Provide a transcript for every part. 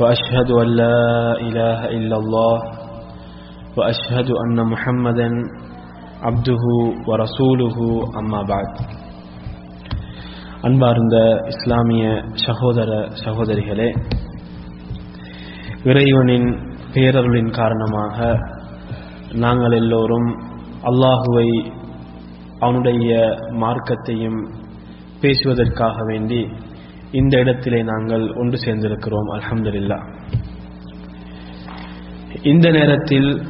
وأشهد أن لا إله إلا الله وأشهد أن محمدا عبده ورسوله أما بعد அன்பார்ந்த இஸ்லாமிய சகோதர சகோதரிகளே இறைவனின் பேரருளின் காரணமாக நாங்கள் எல்லோரும் அல்லாஹுவை அவனுடைய மார்க்கத்தையும் பேசுவதற்காக வேண்டி இந்த இடத்திலே நாங்கள் ஒன்று சேர்ந்திருக்கிறோம் அல்ஹம்துலில்லா. இந்த நேரத்தில்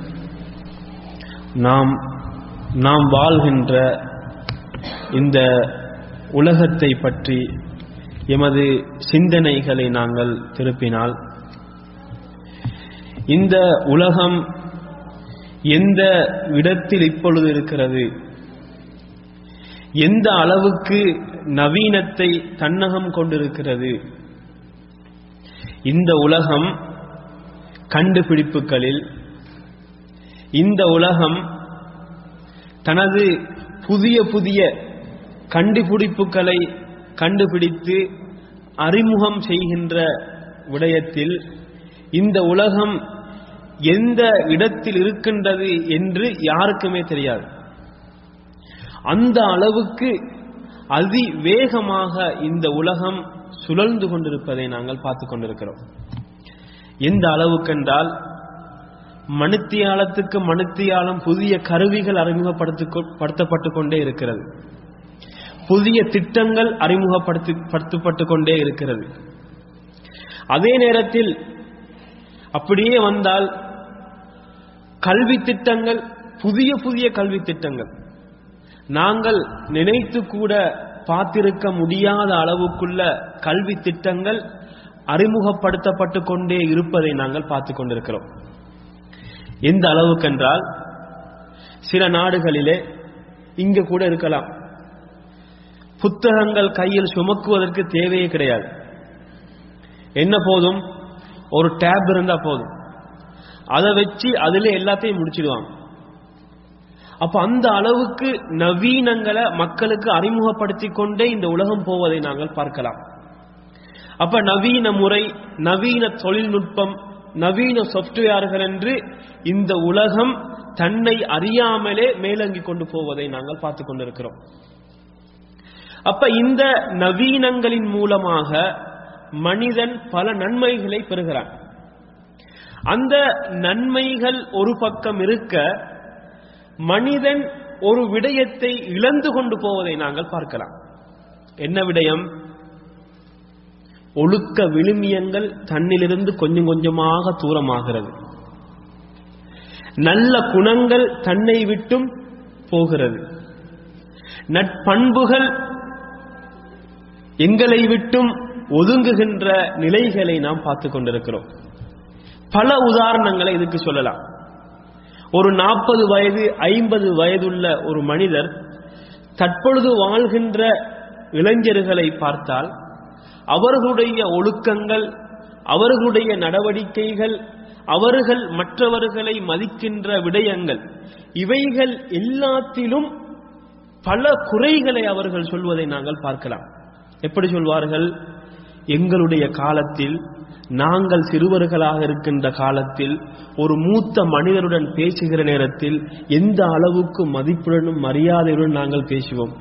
நாம் நாம் வாழ்கின்ற இந்த உலகத்தை பற்றி எமது சிந்தனைகளை நாங்கள் திருப்பினால் இந்த உலகம் எந்த இடத்தில் இப்பொழுது இருக்கிறது? எந்த அளவுக்கு நவீனத்தை தன்னகம் கொண்டிருக்கிறது. இந்த உலகம் கண்டுபிடிப்புகளில் இந்த உலகம் தனது புதிய புதிய கண்டுபிடிப்புகளை கண்டுபிடித்து அறிமுகம் செய்கின்ற விடயத்தில் இந்த உலகம் எந்த இடத்தில் இருக்கின்றது என்று யாருக்குமே தெரியாது. அந்த அளவுக்கு அதிவேகமாக இந்த உலகம் சுழல்ந்து கொண்டிருப்பதை நாங்கள் பார்த்து கொண்டிருக்கிறோம். எந்த அளவுக்கென்றால் மணித்தியாலத்துக்கு மணித்தியாலம் புதிய கருவிகள் அறிமுகப்படுத்தப்பட்டு கொண்டே இருக்கிறது. புதிய திட்டங்கள் அறிமுகப்படுத்தப்பட்டு கொண்டே இருக்கிறது. அதே நேரத்தில் அப்படியே வந்தால் கல்வி திட்டங்கள் புதிய புதிய கல்வி திட்டங்கள் நாங்கள் நினைத்து கூட பார்த்திருக்க முடியாத அளவுக்குள்ள கல்வி திட்டங்கள் அறிமுகப்படுத்தப்பட்டு கொண்டே இருப்பதை நாங்கள் பார்த்து கொண்டிருக்கிறோம். எந்த அளவுக்கென்றால் சில நாடுகளிலே இங்க கூட இருக்கலாம். புத்தகங்கள் கையில் சுமக்குவதற்கு தேவையே கிடையாது. என்ன போதும்? ஒரு டேப் இருந்தா போதும். அதை வச்சு அதிலே எல்லாத்தையும் முடிச்சிடுவாங்க. அப்ப அந்த அளவுக்கு நவீனங்களை மக்களுக்கு அறிமுகப்படுத்தி கொண்டே இந்த உலகம் போவதை நாங்கள் பார்க்கலாம். அப்ப நவீன முறை நவீன தொழில்நுட்பம் நவீன சாப்ட்வேர்கள் என்று இந்த உலகம் தன்னை அறியாமலே மேலங்கி கொண்டு போவதை நாங்கள் பார்த்து கொண்டிருக்கிறோம். அப்ப இந்த நவீனங்களின் மூலமாக மனிதன் பல நன்மைகளை பெறுகிறான். அந்த நன்மைகள் ஒரு பக்கம் இருக்க மனிதன் ஒரு விடயத்தை இழந்து கொண்டு போவதை நாங்கள் பார்க்கலாம். என்ன விடயம்? ஒழுக்க விழுமியங்கள் தன்னிலிருந்து கொஞ்சம் கொஞ்சமாக தூரமாகிறது. நல்ல குணங்கள் தன்னை விட்டும் போகிறது. நட்பண்புகள் எங்களை விட்டும் ஒதுங்குகின்ற நிலைகளை நாம் பார்த்து கொண்டிருக்கிறோம். பல உதாரணங்களை இதுக்கு சொல்லலாம். ஒரு நாற்பது வயது ஐம்பது வயதுள்ள ஒரு மனிதர் தற்பொழுது வாழ்கின்ற இளைஞர்களை பார்த்தால் அவர்களுடைய ஒழுக்கங்கள் அவர்களுடைய நடவடிக்கைகள் அவர்கள் மற்றவர்களை மதிக்கின்ற விடயங்கள் இவைகள் எல்லாத்திலும் பல குறைகளை அவர்கள் சொல்வதை நாங்கள் பார்க்கலாம். எப்படி சொல்வார்கள்? எங்களுடைய காலத்தில் நாங்கள் சிறுவர்களாக இருக்கின்ற காலத்தில் ஒரு மூத்த மனிதருடன் பேசுகிற நேரத்தில் எந்த அளவுக்கு மதிப்புடனும் மரியாதையுடன் நாங்கள் பேசுவோம்?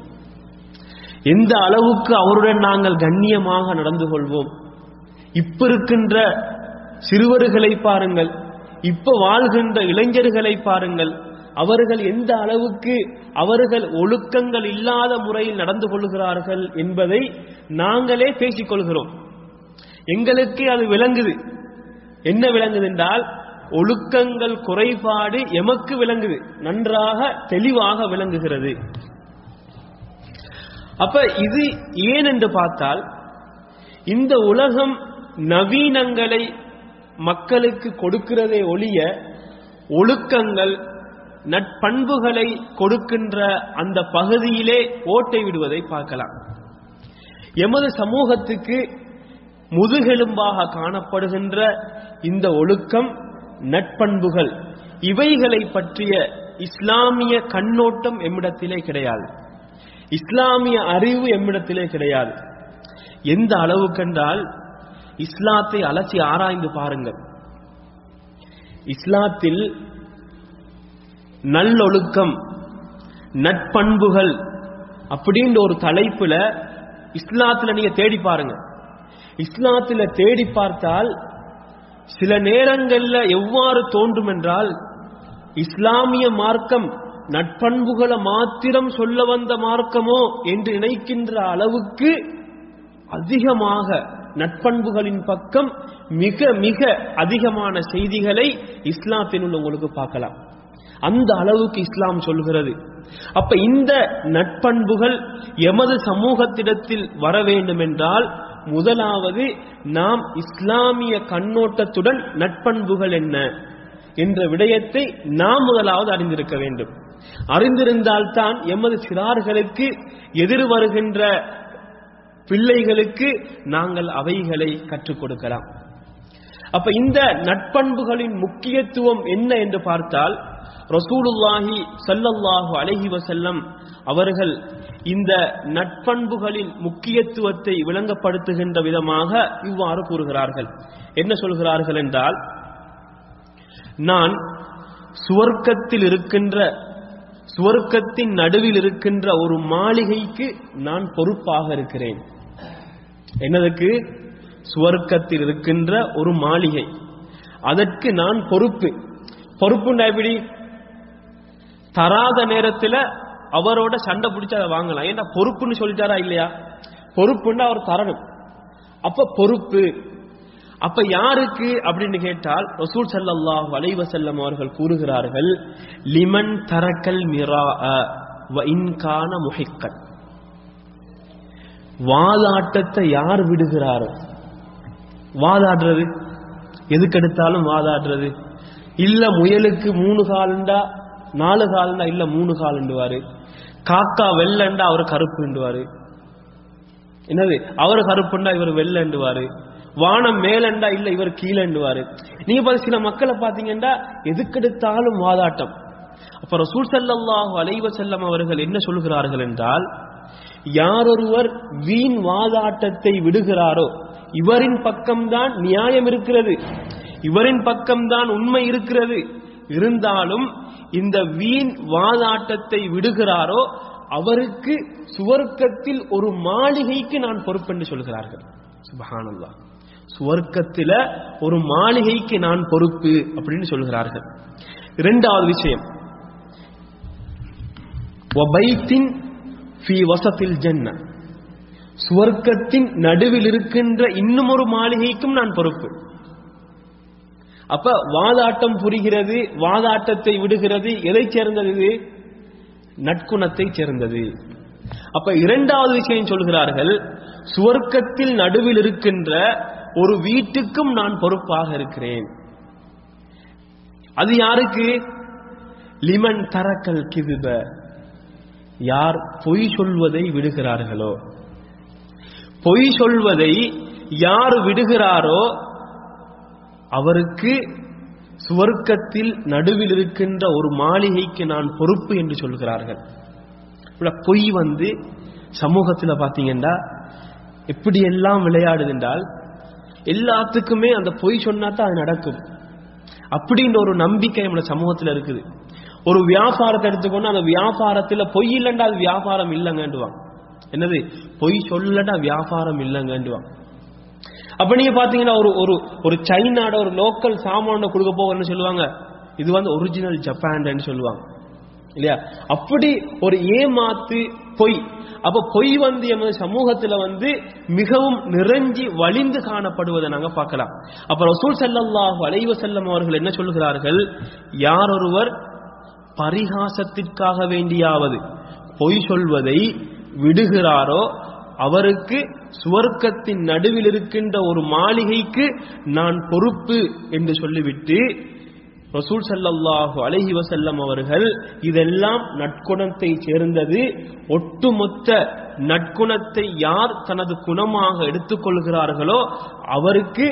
எந்த அளவுக்கு அவருடன் நாங்கள் கண்ணியமாக நடந்து கொள்வோம்? இப்ப இருக்கின்ற சிறுவர்களை பாருங்கள். இப்ப வாழ்கின்ற இளைஞர்களை பாருங்கள். அவர்கள் எந்த அளவுக்கு அவர்கள் ஒழுக்கங்கள் இல்லாத முறையில் நடந்து கொள்கிறார்கள் என்பதை நாங்களே பேசிக்கொள்கிறோம் கொள்கிறோம். எங்களுக்கு அது விளங்குது. என்ன விளங்குது என்றால் ஒழுக்கங்கள் குறைபாடு எமக்கு விளங்குது. நன்றாக தெளிவாக விளங்குகிறது. அப்ப இது ஏன் என்று பார்த்தால் இந்த உலகம் நவீனங்களை மக்களுக்கு கொடுக்கிறதே ஒழிய ஒழுக்கங்கள் நட்பண்புகளை கொடுக்கின்ற அந்த பகுதியிலே ஓட்டை விடுவதை பார்க்கலாம். எமது சமூகத்துக்கு முதுகெலும்பாக காணப்படுகின்ற இந்த ஒழுக்கம் நட்பண்புகள். இவைகளை பற்றிய இஸ்லாமிய கண்ணோட்டம் எம்மிடத்திலே கிடையாது. இஸ்லாமிய அறிவு எம்மிடத்திலே கிடையாது. எந்த அளவுக்கென்றால் இஸ்லாத்தை அலசி ஆராய்ந்து பாருங்கள். இஸ்லாத்தில் நல்லொழுக்கம் நட்பண்புகள் அப்படின்ற ஒரு தலைப்புல இஸ்லாத்துல நீங்க தேடி பாருங்க. இஸ்லாத்துல தேடி பார்த்தால் சில நேரங்கள்ல எவ்வாறு தோன்றும் என்றால் இஸ்லாமிய மார்க்கம் நட்பண்புகளை மாத்திரம் சொல்ல வந்த மார்க்கமோ என்று நினைக்கின்ற அளவுக்கு அதிகமாக நட்பண்புகளின் பக்கம் மிக மிக அதிகமான செய்திகளை இஸ்லாத்தினுள் உங்களுக்கு பார்க்கலாம். அந்த அளவுக்கு இஸ்லாம் சொல்கிறது. அப்ப இந்த நட்பண்புகள் எமது சமூகத்திடத்தில் வர வேண்டும் என்றால் முதலாவது நாம் இஸ்லாமிய கண்ணோட்டத்துடன் நட்பண்புகள் என்ன என்ற விடயத்தை நாம் முதலாவது அறிந்திருக்க வேண்டும். அறிந்திருந்தால்தான் எமது சிறார்களுக்கு எதிர் வருகின்ற பிள்ளைகளுக்கு நாங்கள் அவைகளை கற்றுக் கொடுக்கலாம். அப்ப இந்த நட்பண்புகளின் முக்கியத்துவம் என்ன என்று பார்த்தால் ரசூலுல்லாஹி சல்லல்லாஹு அலஹி வசல்லம் அவர்கள் இந்த நட்பண்புகளின் முக்கியத்துவத்தை விளங்கப்படுத்துகின்ற விதமாக இவ்வாறு கூறுகிறார்கள். என்ன சொல்கிறார்கள் என்றால் நான் சுவர்க்கத்தில் இருக்கின்ற சுவர்க்கத்தின் நடுவில் இருக்கின்ற ஒரு மாளிகைக்கு நான் பொறுப்பாக இருக்கிறேன். என்னதுக்கு? சுவர்க்கத்தில் இருக்கின்ற ஒரு மாளிகை. அதற்கு நான் பொறுப்பு. பொறுப்புண்டா எப்படி? தராத நேரத்தில் அவரோட சண்டை பிடிச்சி அதை வாங்கலாம். ஏன்னா பொறுப்புன்னு சொல்லிட்டாரா இல்லையா? பொறுப்புன்னு அவர் தரணும். அப்ப பொறுப்பு. அப்ப யாருக்கு அப்படின்னு கேட்டால் ரசூல் சல்லல்லாஹு அலைஹி செல்லம் அவர்கள் கூறுகிறார்கள் லிமன் தரக்கல் மிரா வ இன்கான முஹிக்கன். வாதாட்டத்தை யார் விடுகிறாரோ? வாதாடுறது. எதுக்கெடுத்தாலும் வாதாடுறது. இல்ல முயலுக்கு மூணு காலுண்டா நாலு காலண்டா இல்ல மூணு காலண்டுவாரு. காக்கா வெள்ளண்டா அவர் கருப்புண்டுவாரு என்னது? அவர் கருப்புண்டா இவர் வெள்ளண்டுவாரு. வானம் மேலண்டா இல்ல இவர் கீழண்டுவாரு. நீங்க பார்த்து சில மக்களை பாத்தீங்கன்னா எதுக்கெடுத்தாலும் வாதாட்டம். அப்ப ரசூல் ஸல்லல்லாஹு அலைஹி செல்லம் அவர்கள் என்ன சொல்கிறார்கள் என்றால் யாரொருவர் வீண் வாதாட்டத்தை விடுகிறாரோ இவரின் பக்கம்தான் நியாயம் இருக்கிறது. இவரின் பக்கம்தான் உண்மை இருக்கிறது. இருந்தாலும் இந்த வீண் வாதாட்டத்தை விடுகிறாரோ அவருக்கு சுவர்க்கத்தில் ஒரு மாளிகைக்கு நான் பொறுப்பென்று சொல்கிறார்கள். சுபஹானல்லா. சுவர்க்கத்தில ஒரு மாளிகைக்கு நான் பொறுப்பு அப்படின்னு சொல்கிறார்கள். இரண்டாவது விஷயம். வசத்தில் ஜன்ன. சுவர்க்கத்தின் நடுவில் இருக்கின்ற இன்னும் ஒரு மாளிகைக்கும் நான் பொறுப்பு. அப்ப வாதாட்டம் புரிகிறது வாதாட்டத்தை விடுகிறது எதை சேர்ந்தது இது? நற்குணத்தை சேர்ந்தது. அப்ப இரண்டாவது விஷயம் சொல்கிறார்கள் சுவர்க்கத்தில் நடுவில் இருக்கின்ற ஒரு வீட்டுக்கும் நான் பொறுப்பாக இருக்கிறேன். அது யாருக்கு? லிமன் தரக்கல் கிதுப. யார் பொய் சொல்வதை விடுகிறார்களோ? பொய் சொல்வதை யார் விடுகிறாரோ அவருக்கு சுவர்க்கத்தில் நடுவில் இருக்கின்ற ஒரு மாளிகைக்கு நான் பொறுப்பு என்று சொல்கிறார்கள். பொய் வந்து சமூகத்தில் பார்த்தீங்கன்னா எப்படி எல்லாம் விளையாடுது என்றால் எல்லாத்துக்குமே அந்த பொய் சொன்னா தான் அது நடக்கும். அப்படின்ற ஒரு நம்பிக்கை நம்மளோட சமூகத்தில் இருக்குது. ஒரு வியாபாரத்தை எடுத்துக்கொண்டு அந்த வியாபாரத்தில் பொய் இல்லைண்டா அது வியாபாரம் இல்லைங்கன்றுவான் என்னது? பொய் சொல்லடா வியாபாரம் இல்லைங்கன்றுவான் அப்ப நீங்க பாத்தீங்கன்னா ஒரு ஒரு ஒரு சைனாட ஒரு லோக்கல் சாமான கொடுக்க போகணும்னு சொல்லுவாங்க? இது வந்து ஒரிஜினல் ஜப்பான் சொல்லுவாங்க. இல்லையா? அப்படி ஒரு ஏமாத்து பொய். அப்ப பொய் வந்து எமது சமூகத்துல வந்து மிகவும் நிறைஞ்சி வலிந்து காணப்படுவதை நாங்க பார்க்கலாம். அப்ப ரசூல் செல்லல்லாஹு அலைவ செல்லம் அவர்கள் என்ன சொல்லுகிறார்கள் யார் ஒருவர் பரிகாசத்திற்காக வேண்டியாவது பொய் சொல்வதை விடுகிறாரோ அவருக்கு சுவர்க்கத்தின் நடுவில் இருக்கின்ற ஒரு மாளிகைக்கு நான் பொறுப்பு என்று சொல்லிவிட்டு ரசூல் சல்லாஹு அலஹி வசல்லம் அவர்கள் இதெல்லாம் நற்குணத்தை சேர்ந்தது. ஒட்டுமொத்த நற்குணத்தை யார் தனது குணமாக எடுத்துக்கொள்கிறார்களோ அவருக்கு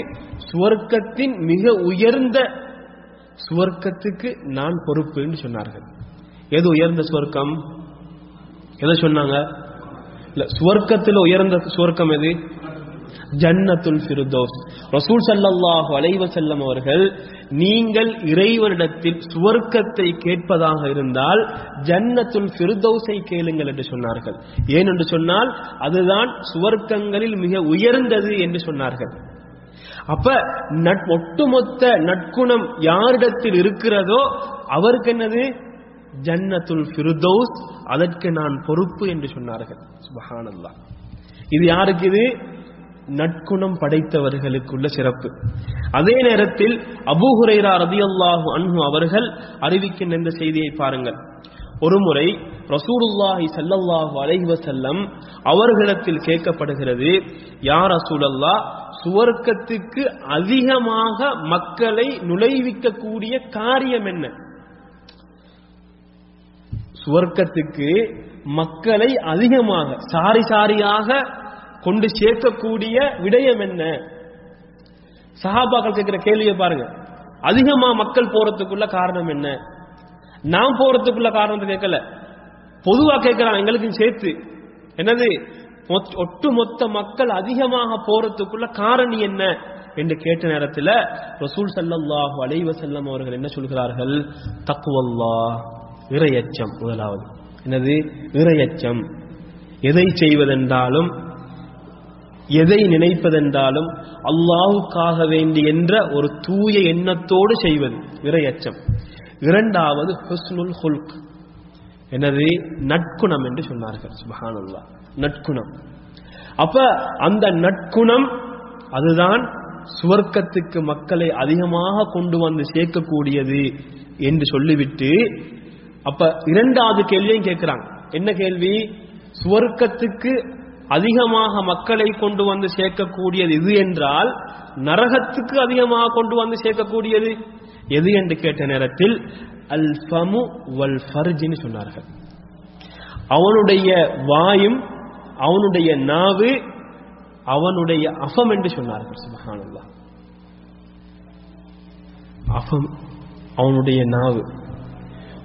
சுவர்க்கத்தின் மிக உயர்ந்த சுவர்க்கத்துக்கு நான் பொறுப்பு என்று சொன்னார்கள். எது உயர்ந்த சுவர்க்கம்? எதை சொன்னாங்க? இல்ல சுவர்க்கத்தில் உயர்ந்த சுவர்க்கம் எது ஜன்னத்துல் சிறுதோஸ் ரசூல் சல்லாஹு அலைவ செல்லம் அவர்கள் நீங்கள் இறைவனிடத்தில் சுவர்க்கத்தை கேட்பதாக இருந்தால் ஜன்னத்துல் ஃபிர்தௌஸை கேளுங்கள் என்று சொன்னார்கள். ஏன் என்று சொன்னால் அதுதான் சுவர்க்கங்களில் மிக உயர்ந்தது என்று சொன்னார்கள். அப்ப நட்- ஒட்டுமொத்த நற்குணம் யாரிடத்தில் இருக்கிறதோ அவருக்கு என்னது ஜன்னத்துல் ஃபிருதோஸ் அதற்கு நான் பொறுப்பு என்று சொன்னார்கள். சுபஹானல்லாஹ். இது யாருக்கு இது? நற்குணம் படைத்தவர்களுக்குள்ள சிறப்பு. அதே நேரத்தில் அபூஹுரைரா ஹுரைரா ரதியல்லாஹு அன்ஹு அவர்கள் அறிவிக்கின்ற இந்த செய்தியை பாருங்கள். ஒருமுறை ரசூலுல்லாஹி சல்லல்லாஹு அலைஹி வஸல்லம் அவர்களிடத்தில் கேட்கப்படுகிறது யா ரசூலல்லாஹ் சுவர்க்கத்துக்கு அதிகமாக மக்களை நுழைவிக்கக்கூடிய காரியம் என்ன? சுவர்க்கத்துக்கு மக்களை அதிகமாக சாரி சாரியாக கொண்டு சேர்க்கக்கூடிய விடயம் என்ன? சஹாபாக்கள் கேட்கிற கேள்வியை பாருங்க. அதிகமா மக்கள் போறதுக்குள்ள காரணம் என்ன? நாம் போறதுக்குள்ள காரணத்தை கேட்கல. பொதுவா கேட்கிறான் எங்களுக்கும் சேர்த்து. என்னது? மொத்- ஒட்டுமொத்த மக்கள் அதிகமாக போறதுக்குள்ள காரணி என்ன? என்று கேட்ட நேரத்தில் ரசூல் ஸல்லல்லாஹு அலைவசல்லம் அவர்கள் என்ன சொல்கிறார்கள்? தக்குவல்லா இறையச்சம் முதலாவது. என்னது? இறையச்சம் எதை செய்வதென்றாலும் எதை நினைப்பதென்றாலும் அல்லாஹுக்காக வேண்டி என்ற ஒரு தூய எண்ணத்தோடு செய்வது இறையச்சம் இரண்டாவது ஹுஸ்னுல் ஹுல்க். எனது நற்குணம் என்று சொன்னார்கள். சுபஹானுல்லா நற்குணம் அப்ப அந்த நற்குணம் அதுதான் சுவர்க்கத்துக்கு மக்களை அதிகமாக கொண்டு வந்து சேர்க்கக்கூடியது என்று சொல்லிவிட்டு அப்ப இரண்டாவது கேள்வியும் கேட்கிறாங்க. என்ன கேள்வி? சுவர்க்கத்துக்கு அதிகமாக மக்களை கொண்டு வந்து சேர்க்கக்கூடியது இது என்றால் நரகத்துக்கு அதிகமாக கொண்டு வந்து சேர்க்கக்கூடியது எது என்று கேட்ட நேரத்தில் அல் ஃபமு வல் ஃபர்ஜின்னு சொன்னார்கள். அவனுடைய வாயும் அவனுடைய நாவு அவனுடைய அஃபம் என்று சொன்னார்கள் சுபஹானல்லாஹ். அஃபம் அவனுடைய நாவு.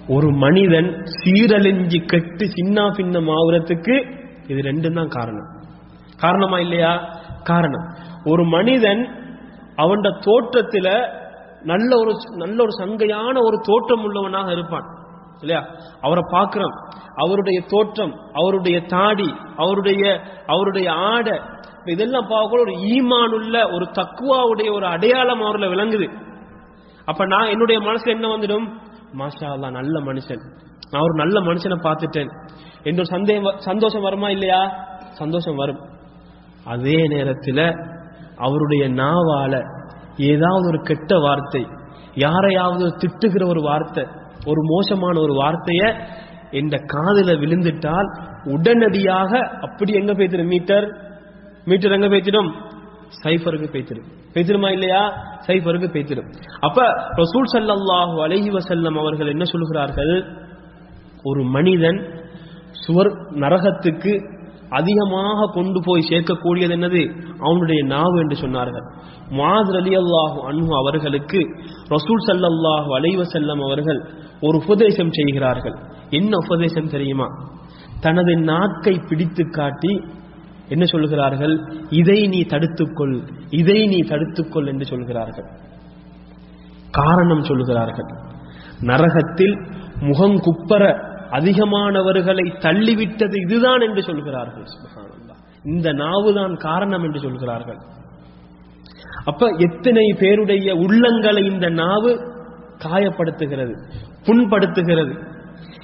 ஒரு மனிதன் சீரழிஞ்சு கெட்டு சின்ன பின்னம் ஆகுறதுக்கு இது ரெண்டும் தான் காரணம். காரணமா இல்லையா? காரணம். ஒரு மனிதன் அவன் தோற்றத்துல நல்ல ஒரு நல்ல ஒரு சங்கையான ஒரு தோற்றம் உள்ளவனாக இருப்பான். இல்லையா? அவரை பார்க்கிறோம். அவருடைய தோற்றம் அவருடைய தாடி அவருடைய அவருடைய ஆடை இதெல்லாம் பார்க்கல ஒரு ஈமானுள்ள ஒரு தக்குவாவுடைய ஒரு அடையாளம் அவர்ல விளங்குது. அப்ப நான் என்னுடைய மனசுல என்ன வந்துடும்? மாஷா அல்லா நல்ல மனுஷன். நான் ஒரு நல்ல மனுஷனை பார்த்துட்டேன். என்ற ஒரு சந்தேகம் சந்தோஷம் வருமா இல்லையா? சந்தோஷம் வரும். அதே நேரத்தில் அவருடைய நாவால ஏதாவது ஒரு கெட்ட வார்த்தை யாரையாவது திட்டுகிற ஒரு வார்த்தை ஒரு மோசமான ஒரு வார்த்தைய இந்த காதுல விழுந்துட்டால் உடனடியாக அப்படி எங்க பேத்திடும் மீட்டர்? மீட்டர் எங்க பேத்திடும்? சைஃபருக்கு பேத்திடும் பெய்திருமா இல்லையா? சைபருக்கு பெய்திரும் அப்ப ரசூல் சல்லாஹூ அலஹி வசல்லம் அவர்கள் என்ன சொல்கிறார்கள் ஒரு மனிதன் சுவர் நரகத்துக்கு அதிகமாக கொண்டு போய் சேர்க்கக்கூடியது என்னது? அவனுடைய நாவு என்று சொன்னார்கள். மாத் அலி அல்லாஹு அன்ஹு அவர்களுக்கு ரசூல் சல்லாஹூ அலைவசல்லம் அவர்கள் ஒரு உபதேசம் செய்கிறார்கள். என்ன உபதேசம் தெரியுமா? தனது நாக்கை பிடித்து காட்டி என்ன சொல்கிறார்கள் இதை நீ தடுத்துக்கொள் இதை நீ தடுத்துக்கொள் என்று சொல்கிறார்கள். காரணம் சொல்கிறார்கள். நரகத்தில் முகங்குப்பர அதிகமானவர்களை தள்ளிவிட்டது இதுதான் என்று சொல்கிறார்கள். இந்த நாவுதான் காரணம் என்று சொல்கிறார்கள். அப்ப எத்தனை பேருடைய உள்ளங்களை இந்த நாவு காயப்படுத்துகிறது புண்படுத்துகிறது?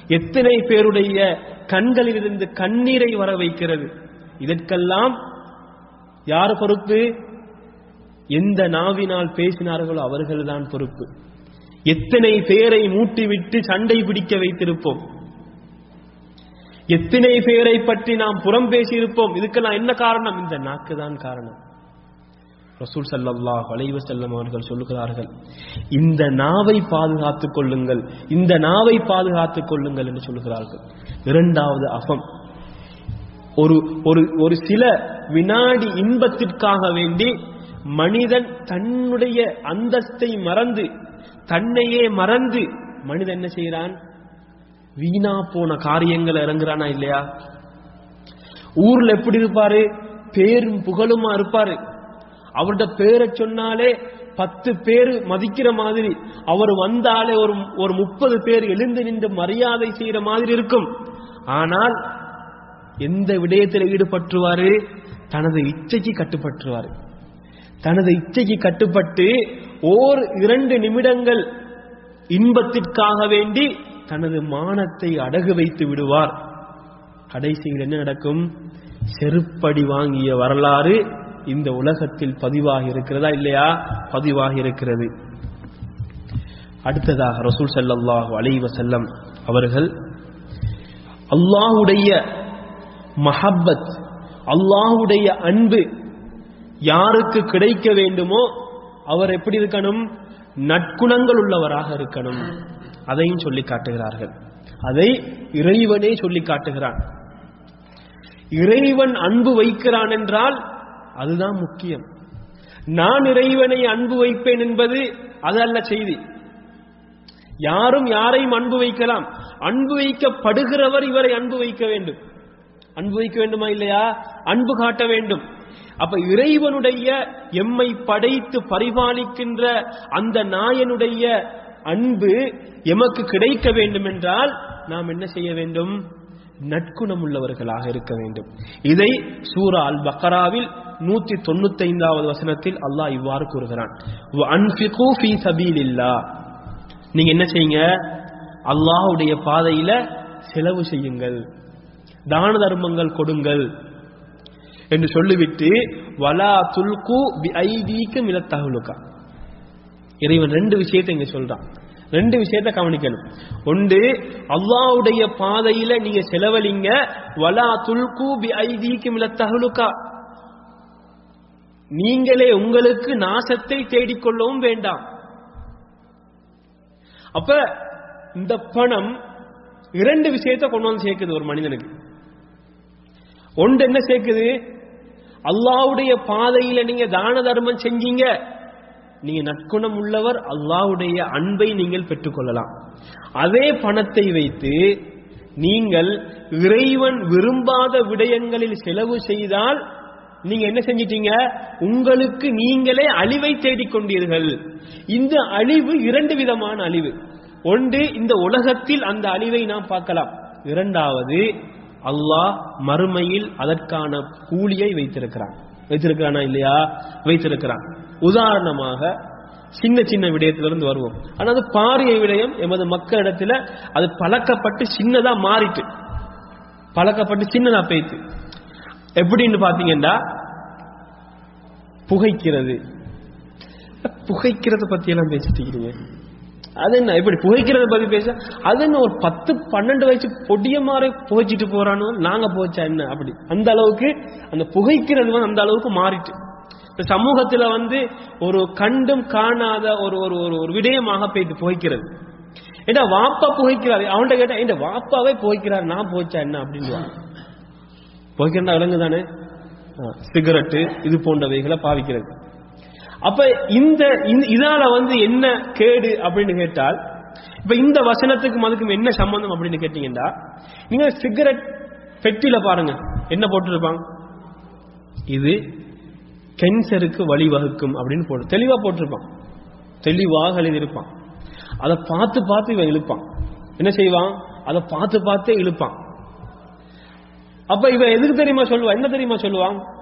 எத்தனை பேருடைய கண்களிலிருந்து கண்ணீரை வர வைக்கிறது? இதற்கெல்லாம் யார் பொறுப்பு? எந்த நாவினால் பேசினார்களோ அவர்கள்தான் பொறுப்பு. எத்தனை பேரை மூட்டிவிட்டு சண்டை பிடிக்க வைத்திருப்போம்? எத்தனை பேரை பற்றி நாம் புறம் பேசியிருப்போம்? இதுக்கெல்லாம் என்ன காரணம்? இந்த நாக்கு தான் காரணம். ரசூல் ஸல்லல்லாஹு வளைவு செல்லம் அவர்கள் சொல்லுகிறார்கள் இந்த நாவை பாதுகாத்துக் கொள்ளுங்கள் இந்த நாவை பாதுகாத்துக் கொள்ளுங்கள் என்று சொல்லுகிறார்கள். இரண்டாவது அகம். ஒரு ஒரு ஒரு சில வினாடி இன்பத்திற்காக வேண்டி மனிதன் தன்னுடைய அந்தஸ்தை மறந்து தன்னையே மறந்து மனிதன் என்ன செய்யறான் வீணா போன காரியங்கள் இறங்குறானா இல்லையா? ஊர்ல எப்படி இருப்பாரு? பேரும் புகழுமா இருப்பாரு? அவரோட பேரை சொன்னாலே பத்து பேர் மதிக்கிற மாதிரி அவர் வந்தாலே ஒரு ஒரு முப்பது பேர் எழுந்து நின்று மரியாதை செய்யற மாதிரி இருக்கும். ஆனால் எந்த விடயத்தில் ஈடுபற்றுவாரு தனது இச்சைக்கு கட்டுப்பட்டுவாரு. தனது இச்சைக்கு கட்டுப்பட்டு ஓர் இரண்டு நிமிடங்கள் இன்பத்திற்காக வேண்டி தனது மானத்தை அடகு வைத்து விடுவார். கடைசியில் என்ன நடக்கும்? செருப்படி வாங்கிய வரலாறு இந்த உலகத்தில் பதிவாகி இருக்கிறதா இல்லையா? பதிவாகி இருக்கிறது. அடுத்ததாக ரசூல் ஸல்லல்லாஹு அலைஹி செல்லம் அவர்கள் அல்லாஹ்வுடைய மஹப்பத் அல்லாஹ்வுடைய அன்பு யாருக்கு கிடைக்க வேண்டுமோ அவர் எப்படி இருக்கணும்? நற்குணங்கள் உள்ளவராக இருக்கணும். அதையும் சொல்லி காட்டுகிறார்கள். அதை இறைவனே சொல்லி காட்டுகிறான். இறைவன் அன்பு வைக்கிறான் என்றால் அதுதான் முக்கியம். நான் இறைவனை அன்பு வைப்பேன் என்பது அது அல்ல செய்தி. யாரும் யாரையும் அன்பு வைக்கலாம். அன்பு வைக்கப்படுகிறவர் இவரை அன்பு வைக்க வேண்டும். அன்பு வைக்க வேண்டுமா இல்லையா? அன்பு காட்ட வேண்டும். அப்ப இறைவனுடைய எம்மை படைத்து பரிபாலிக்கின்ற அந்த நாயனுடைய அன்பு எமக்கு கிடைக்க வேண்டும் என்றால் நாம் என்ன செய்ய வேண்டும்? நட்குணம் உள்ளவர்களாக இருக்க வேண்டும். இதை சூரா அல் பக்கராவில் நூத்தி தொண்ணூத்தி ஐந்தாவது வசனத்தில் அல்லாஹ் இவ்வாறு கூறுகிறான். நீங்க என்ன செய்யுங்க? அல்லாஹ்வுடைய பாதையில செலவு செய்யுங்கள். தான தர்மங்கள் கொடுங்கள் என்று சொல்லிவிட்டு வலா துல்கு பி ஐதீக்கு இறைவன் ரெண்டு விஷயத்தை இங்க சொல்றான். ரெண்டு விஷயத்தை கவனிக்கணும். ஒன்று அல்லாவுடைய பாதையில நீங்க செலவழிங்க. வலா துல்கு பி ஐதீக்கு மில தகலுக்கா நீங்களே உங்களுக்கு நாசத்தை தேடிக்கொள்ளவும் வேண்டாம். அப்ப இந்த பணம் இரண்டு விஷயத்தை கொண்டு வந்து சேர்க்குது ஒரு மனிதனுக்கு. ஒன்று என்ன சேர்க்குது? அல்லாஹ்வுடைய பாதையில நீங்க தான தர்மம் செஞ்சீங்க. நீங்க நற்குணம் உள்ளவர் அல்லாவுடைய அன்பை நீங்கள் பெற்றுக்கொள்ளலாம். அதே பணத்தை வைத்து நீங்கள் இறைவன் விரும்பாத விடயங்களில் செலவு செய்தால் நீங்க என்ன செஞ்சிட்டீங்க? உங்களுக்கு நீங்களே அழிவை தேடிக்கொண்டீர்கள் இந்த அழிவு இரண்டு விதமான அழிவு. ஒன்று இந்த உலகத்தில் அந்த அழிவை நாம் பார்க்கலாம். இரண்டாவது அல்லாஹ் மறுமையில் அதற்கான கூலியை வைத்திருக்கிறான். வைத்திருக்கிறானா இல்லையா? வைத்திருக்கிறான். உதாரணமாக சின்ன சின்ன விடயத்திலிருந்து வருவோம். ஆனா அது பாரிய விடயம் எமது மக்களிடத்துல அது பழக்கப்பட்டு சின்னதா மாறிட்டு பழக்கப்பட்டு சின்னதா போயிட்டு. எப்படின்னு பாத்தீங்கன்னா புகைக்கிறது. புகைக்கிறத பத்தி எல்லாம் பேசிட்டு இருக்கீங்க அது என்ன இப்படி புகைக்கிறத பத்தி பேச? அது என்ன ஒரு பத்து பன்னெண்டு வயசு பொடிய மாதிரி புகைச்சிட்டு போறானோ நாங்க போச்சா என்ன? அப்படி. அந்த அளவுக்கு அந்த புகைக்கிறது வந்து அந்த அளவுக்கு மாறிட்டு. இந்த சமூகத்துல வந்து ஒரு கண்டும் காணாத ஒரு ஒரு ஒரு ஒரு விடயமாக போயிட்டு புகைக்கிறது. ஏன்னா வாப்பா புகைக்கிறாரு? அவன்கிட்ட கேட்டா இந்த வாப்பாவே புகைக்கிறாரு? நான் போச்சா என்ன? அப்படின்னு புகைக்கிறா விலங்கு தானே சிகரெட்டு இது போன்றவைகளை பாவிக்கிறது. அப்ப இந்த இந்த- இதால வந்து என்ன கேடு அப்படின்னு கேட்டால் இப்ப இந்த வசனத்துக்கும் அதுக்கும் என்ன சம்பந்தம் அப்படின்னு கேட்டீங்கன்னா நீங்க சிகரெட் பெட்டியில பாருங்க. என்ன போட்டிருப்பாங்க? இது கேன்சருக்கு வழிவகுக்கும் அப்படின்னு போட்டு தெளிவா போட்டிருப்பான். தெளிவாக எழுதியிருப்பான். அதை பார்த்து பார்த்து இவன் இழுப்பான். என்ன செய்வான்? அதை பார்த்து பார்த்தே இழுப்பான். அப்ப இவன் எதுக்கு தெரியுமா சொல்லுவான் என்ன தெரியுமா சொல்லுவான்?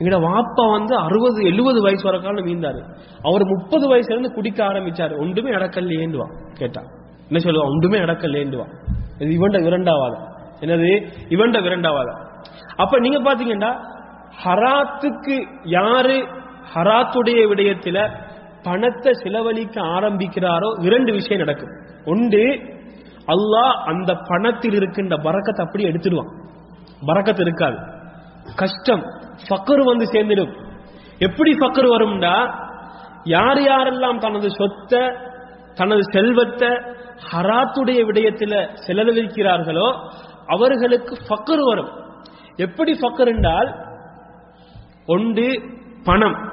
எங்கட வாப்பா வந்து அறுபது எழுபது வயசு வர காலம் மீந்தாரு அவர் முப்பது வயசுல இருந்து குடிக்க ஆரம்பிச்சாரு. ஒன்றுமே நடக்கலையேண்டுவா கேட்டா. என்ன சொல்லுவா? ஒன்றுமே நடக்கலையேண்டுவா இது இவண்ட விரண்டாவாதம் என்னது? இவண்ட விரண்டாவாதம் அப்ப நீங்க பாத்தீங்கன்னா ஹராத்துக்கு யாரு ஹராத்துடைய விடயத்துல பணத்தை செலவழிக்க ஆரம்பிக்கிறாரோ இரண்டு விஷயம் நடக்கும். ஒன்று அல்லாஹ் அந்த பணத்தில் இருக்கின்ற பறக்கத்தை அப்படி எடுத்துடுவான். பறக்கத்து இருக்காது. கஷ்டம். ஃபக்கர் வந்து சேர்ந்துடும். எப்படி ஃபக்கர் வரும்டா? யார் யாரெல்லாம் தனது சொத்தை தனது செல்வத்தை ஹராத்துடைய விடயத்தில் செலவழிக்கிறார்களோ அவர்களுக்கு ஃபக்கர் வரும். எப்படி ஃபக்கர் என்றால் ஒன்று பணம்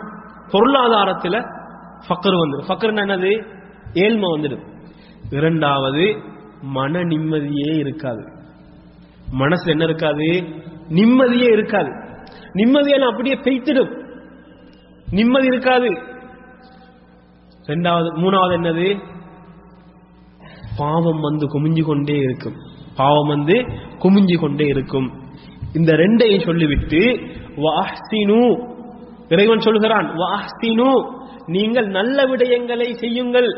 பொருளாதாரத்தில் ஃபக்கர் வந்துடும். ஃபக்கர் என்னது? ஏழ்மை வந்துடும். இரண்டாவது மன நிம்மதியே இருக்காது. மனசு என்ன இருக்காது? நிம்மதியே இருக்காது. நிம்மதியெல்லாம் அப்படியே பெய்த்திடும். நிம்மதி இருக்காது. ரெண்டாவது மூணாவது என்னது? பாவம் வந்து குமிஞ்சு கொண்டே இருக்கும். பாவம் வந்து குமிஞ்சு கொண்டே இருக்கும். இந்த ரெண்டையும் சொல்லிவிட்டு வாஹ்சினு. இறைவன் சொல்கிறான் வாஹ்சினு. நீங்கள் நல்ல விடயங்களை செய்யுங்கள்.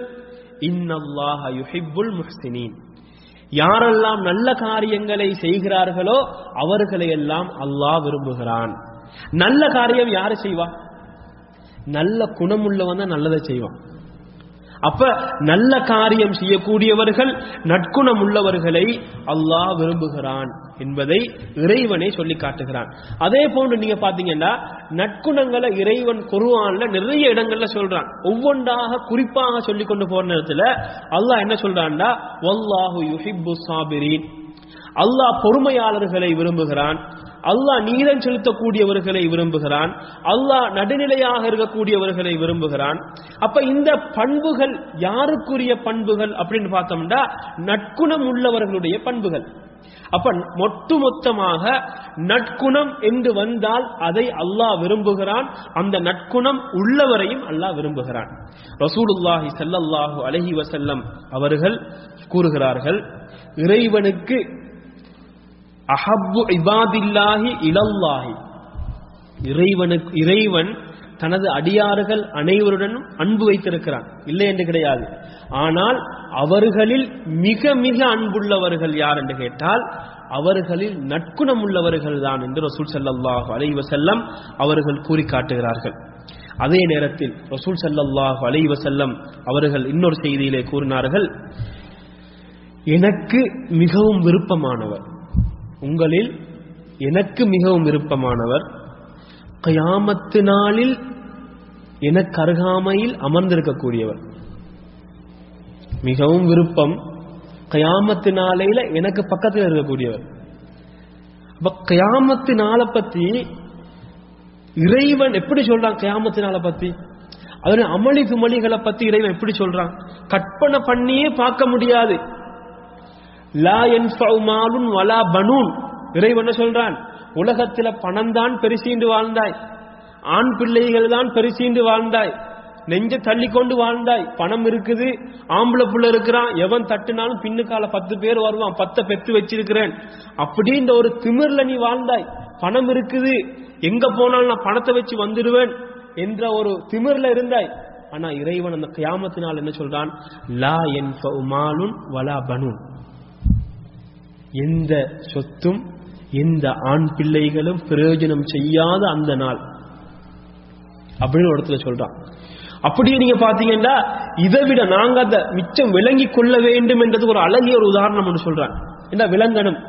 இன்னல்லாஹ யுஹிப்புல் முஹ்சினீன். யாரெல்லாம் நல்ல காரியங்களை செய்கிறார்களோ அவர்களை எல்லாம் அல்லாஹ் விரும்புகிறான். நல்ல காரியம் யாரு செய்வா? நல்ல குணமுள்ளவன் தான் நல்லதை செய்வான். அப்ப நல்ல காரியம் செய்யக்கூடியவர்கள் நற்குணம் உள்ளவர்களை அல்லாஹ் விரும்புகிறான் என்பதை இறைவனை சொல்லி காட்டுகிறான். அதே போன்று நீங்க பாத்தீங்கன்னா நற்குணங்களை இறைவன் குருவான்ல நிறைய இடங்கள்ல சொல்றான். ஒவ்வொன்றாக குறிப்பாக சொல்லி கொண்டு போற நேரத்துல அல்லாஹ் என்ன சொல்றான்டா வல்லாஹு யுஹிப்பு சாபிரின். அல்லாஹ் பொறுமையாளர்களை விரும்புகிறான். அல்லாஹ் நீரம் செலுத்தக்கூடியவர்களை விரும்புகிறான். அல்லாஹ் நடுநிலையாக இருக்கக்கூடியவர்களை விரும்புகிறான். அப்ப இந்த பண்புகள் யாருக்குரிய பண்புகள் அப்படின்னு பார்த்தோம்னா நற்குணம் உள்ளவர்களுடைய பண்புகள். அப்ப ஒட்டுமொத்தமாக நற்குணம் என்று வந்தால் அதை அல்லாஹ் விரும்புகிறான். அந்த நற்குணம் உள்ளவரையும் அல்லாஹ் விரும்புகிறான். ரசூலுல்லாஹி ஸல்லல்லாஹு அலஹி வசல்லம் அவர்கள் கூறுகிறார்கள் இறைவனுக்கு அஹப்பு இபாதில்லாஹி இலல்லாஹி. இறைவனுக்கு இறைவன் தனது அடியார்கள் அனைவருடனும் அன்பு வைத்திருக்கிறான். இல்லை என்று கிடையாது. ஆனால் அவர்களில் மிக மிக அன்புள்ளவர்கள் யார் என்று கேட்டால் அவர்களில் நற்குணம் உள்ளவர்கள் தான் என்று ரசூல் சல்லாஹு அலைஹி செல்லம் அவர்கள் கூறி காட்டுகிறார்கள் அதே நேரத்தில் ரசூல் சல்லாஹு அலைஹி செல்லம் அவர்கள் இன்னொரு செய்தியிலே கூறினார்கள் எனக்கு மிகவும் விருப்பமானவர். உங்களில் எனக்கு மிகவும் விருப்பமானவர் கயாமத்து நாளில் எனக்கு அருகாமையில் அமர்ந்திருக்கக்கூடியவர். மிகவும் விருப்பம் கயாமத்து நாளையில எனக்கு பக்கத்தில் இருக்கக்கூடியவர். அப்ப கயாமத்து நாளை பத்தி இறைவன் எப்படி சொல்றான் கயாமத்து நாளை பத்தி? அதனை அமளி துமளிகளை பத்தி இறைவன் எப்படி சொல்றான்? கற்பனை பண்ணியே பார்க்க முடியாது. லா என்ஃபவு மாலுன் வலா பனூன். இறைவன் சொல்றான்? உலகத்தில பணம் தான் பெருசீண்டு வாழ்ந்தாய். ஆண் பிள்ளைகள் தான் பெருசீண்டு வாழ்ந்தாய். நெஞ்ச தள்ளி கொண்டு வாழ்ந்தாய். பணம் இருக்குது ஆம்பளை புள்ள இருக்கிறான். எவன் தட்டுனாலும் பின்னுக்கால பத்து பேர் வருவான். பத்தை பெத்து வச்சிருக்கிறேன். அப்படின்ற ஒரு திமிர்ல நீ வாழ்ந்தாய். பணம் இருக்குது எங்க போனாலும் நான் பணத்தை வச்சு வந்துடுவேன் என்ற ஒரு திமிர்ல இருந்தாய். ஆனா இறைவன் அந்த கியாமத்தினால் என்ன சொல்றான்? லா என் மாலுன் வலா பனூன். எந்த சொத்தும் எந்த ஆண் பிள்ளைகளும் பிரயோஜனம் செய்யாத அந்த நாள். அப்படின்னு ஒரு இடத்துல சொல்றான். அப்படியே நீங்க பாத்தீங்கன்னா இதை விட நாங்க அதை மிச்சம் விளங்கி கொள்ள வேண்டும் என்றது ஒரு அழகிய ஒரு உதாரணம் சொல்றான். என்ன விளங்கணும்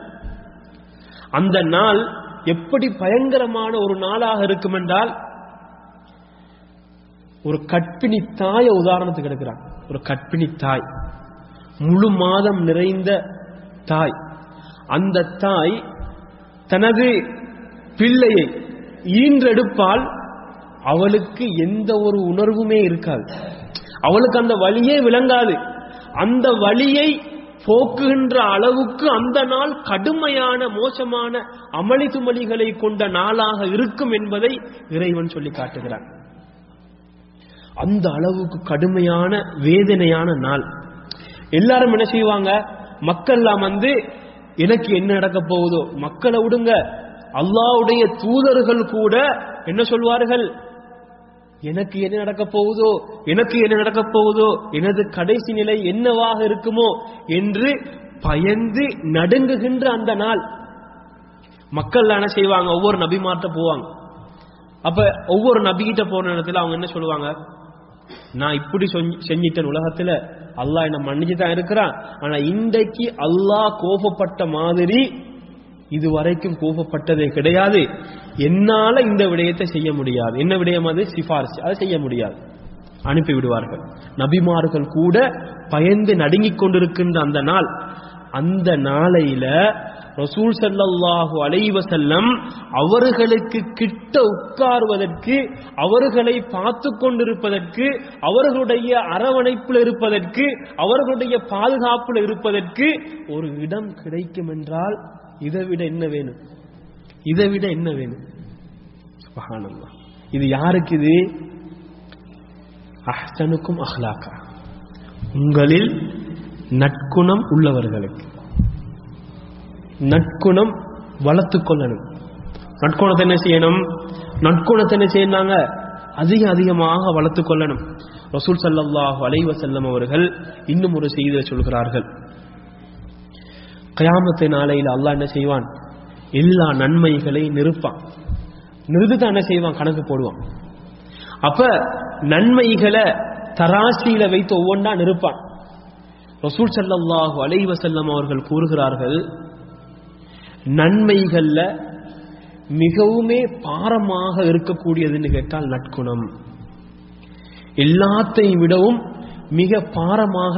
அந்த நாள் எப்படி பயங்கரமான ஒரு நாளாக இருக்கும் என்றால் ஒரு கற்பிணி தாய உதாரணத்துக்கு எடுக்கிறான். ஒரு கற்பிணி தாய். முழு மாதம் நிறைந்த தாய். அந்த தாய் தனது பிள்ளையை ஈன்றெடுப்பால் அவளுக்கு எந்த ஒரு உணர்வுமே இருக்காது. அவளுக்கு அந்த வழியே விளங்காது. அந்த வழியை போக்குகின்ற அளவுக்கு அந்த நாள் கடுமையான மோசமான அமளி துமளிகளை கொண்ட நாளாக இருக்கும் என்பதை இறைவன் சொல்லி காட்டுகிறான். அந்த அளவுக்கு கடுமையான வேதனையான நாள். எல்லாரும் என்ன செய்வாங்க? மக்கள்லாம் வந்து எனக்கு என்ன நடக்க போகுதோ மக்களை விடுங்க. அல்லாவுடைய தூதர்கள் கூட என்ன சொல்வார்கள்? எனக்கு என்ன நடக்க போகுதோ எனக்கு என்ன நடக்க போகுதோ எனது கடைசி நிலை என்னவாக இருக்குமோ என்று பயந்து நடுங்குகின்ற அந்த நாள். மக்கள் என்ன செய்வாங்க? ஒவ்வொரு நபி மாற்ற போவாங்க. அப்ப ஒவ்வொரு நபிகிட்ட போன இடத்துல அவங்க என்ன சொல்லுவாங்க? நான் இப்படி செஞ்சிட்டேன் உலகத்துல. அல்லாஹ் என்ன மன்னிச்சு தான் இருக்கிறான். ஆனா இன்றைக்கு அல்லாஹ் கோபப்பட்ட மாதிரி இதுவரைக்கும் கோபப்பட்டதே கிடையாது. என்னால இந்த விடயத்தை செய்ய முடியாது. என்ன விடயம் அது? சிபாரிசு. அதை செய்ய முடியாது. அனுப்பி விடுவார்கள். நபிமார்கள் கூட பயந்து நடுங்கிக் கொண்டிருக்கின்ற அந்த நாள். அந்த நாளையில ரசூல் ஸல்லல்லாஹு அலைவசல்லம் அவர்களுக்கு கிட்ட உட்கார்வதற்கு அவர்களை பார்த்து கொண்டிருப்பதற்கு அவர்களுடைய அரவணைப்பில் இருப்பதற்கு அவர்களுடைய பாதுகாப்பில் இருப்பதற்கு ஒரு இடம் கிடைக்கும் என்றால் இதை விட என்ன வேணும்? இதை விட என்ன வேணும்? இது யாருக்கு இது? அஹ்சனுக்கும் அஹ்லாக்கா. உங்களில் நற்குணம் உள்ளவர்களுக்கு. நற்குணம் வளர்த்து கொள்ளணும். நற்குணத்தை என்ன செய்யணும்? நற்குணத்தை என்ன செய்யறாங்க? அதிக அதிகமாக வளர்த்துக் கொள்ளணும். ரசூல் ஸல்லல்லாஹு அலைவசல்லம் அவர்கள் இன்னும் ஒரு செய்தியை சொல்கிறார்கள். கயாமத்தை நாளையில் அல்லாஹ் என்ன செய்வான்? எல்லா நன்மைகளை நிறுப்பான் நிறுத்து என்ன செய்வான்? கணக்கு போடுவான். அப்ப நன்மைகளை தராசியில வைத்து ஒவ்வொன்றா நிறுப்பான் ரசூல் ஸல்லல்லாஹு அலைவசல்லம் அவர்கள் கூறுகிறார்கள் நன்மைகள்ல மிகவுமே பாரமாக இருக்கக்கூடியதுன்னு கேட்டால் நற்குணம் எல்லாத்தையும் விடவும் மிக பாரமாக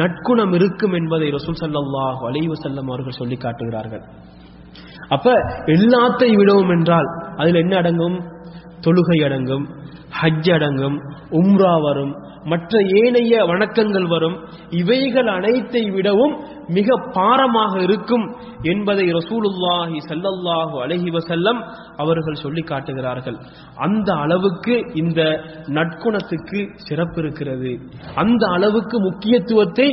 நற்குணம் இருக்கும் என்பதை ரசூல் ஸல்லல்லாஹு அலைஹி செல்லம் அவர்கள் சொல்லி காட்டுகிறார்கள். அப்ப எல்லாத்தையும் விடவும் என்றால் அதில் என்ன அடங்கும்? தொழுகை அடங்கும் ஹஜ் அடங்கும் உம்ரா வரும் மற்ற ஏனைய வணக்கங்கள் வரும். இவைகள் அனைத்தை விடவும் மிக பாரமாக இருக்கும் என்பதை ரசூலுல்லாஹி சல்லல்லாஹு அலஹி வசல்லம் அவர்கள் சொல்லி காட்டுகிறார்கள். அந்த அளவுக்கு இந்த நற்குணத்துக்கு சிறப்பு இருக்கிறது. அந்த அளவுக்கு முக்கியத்துவத்தை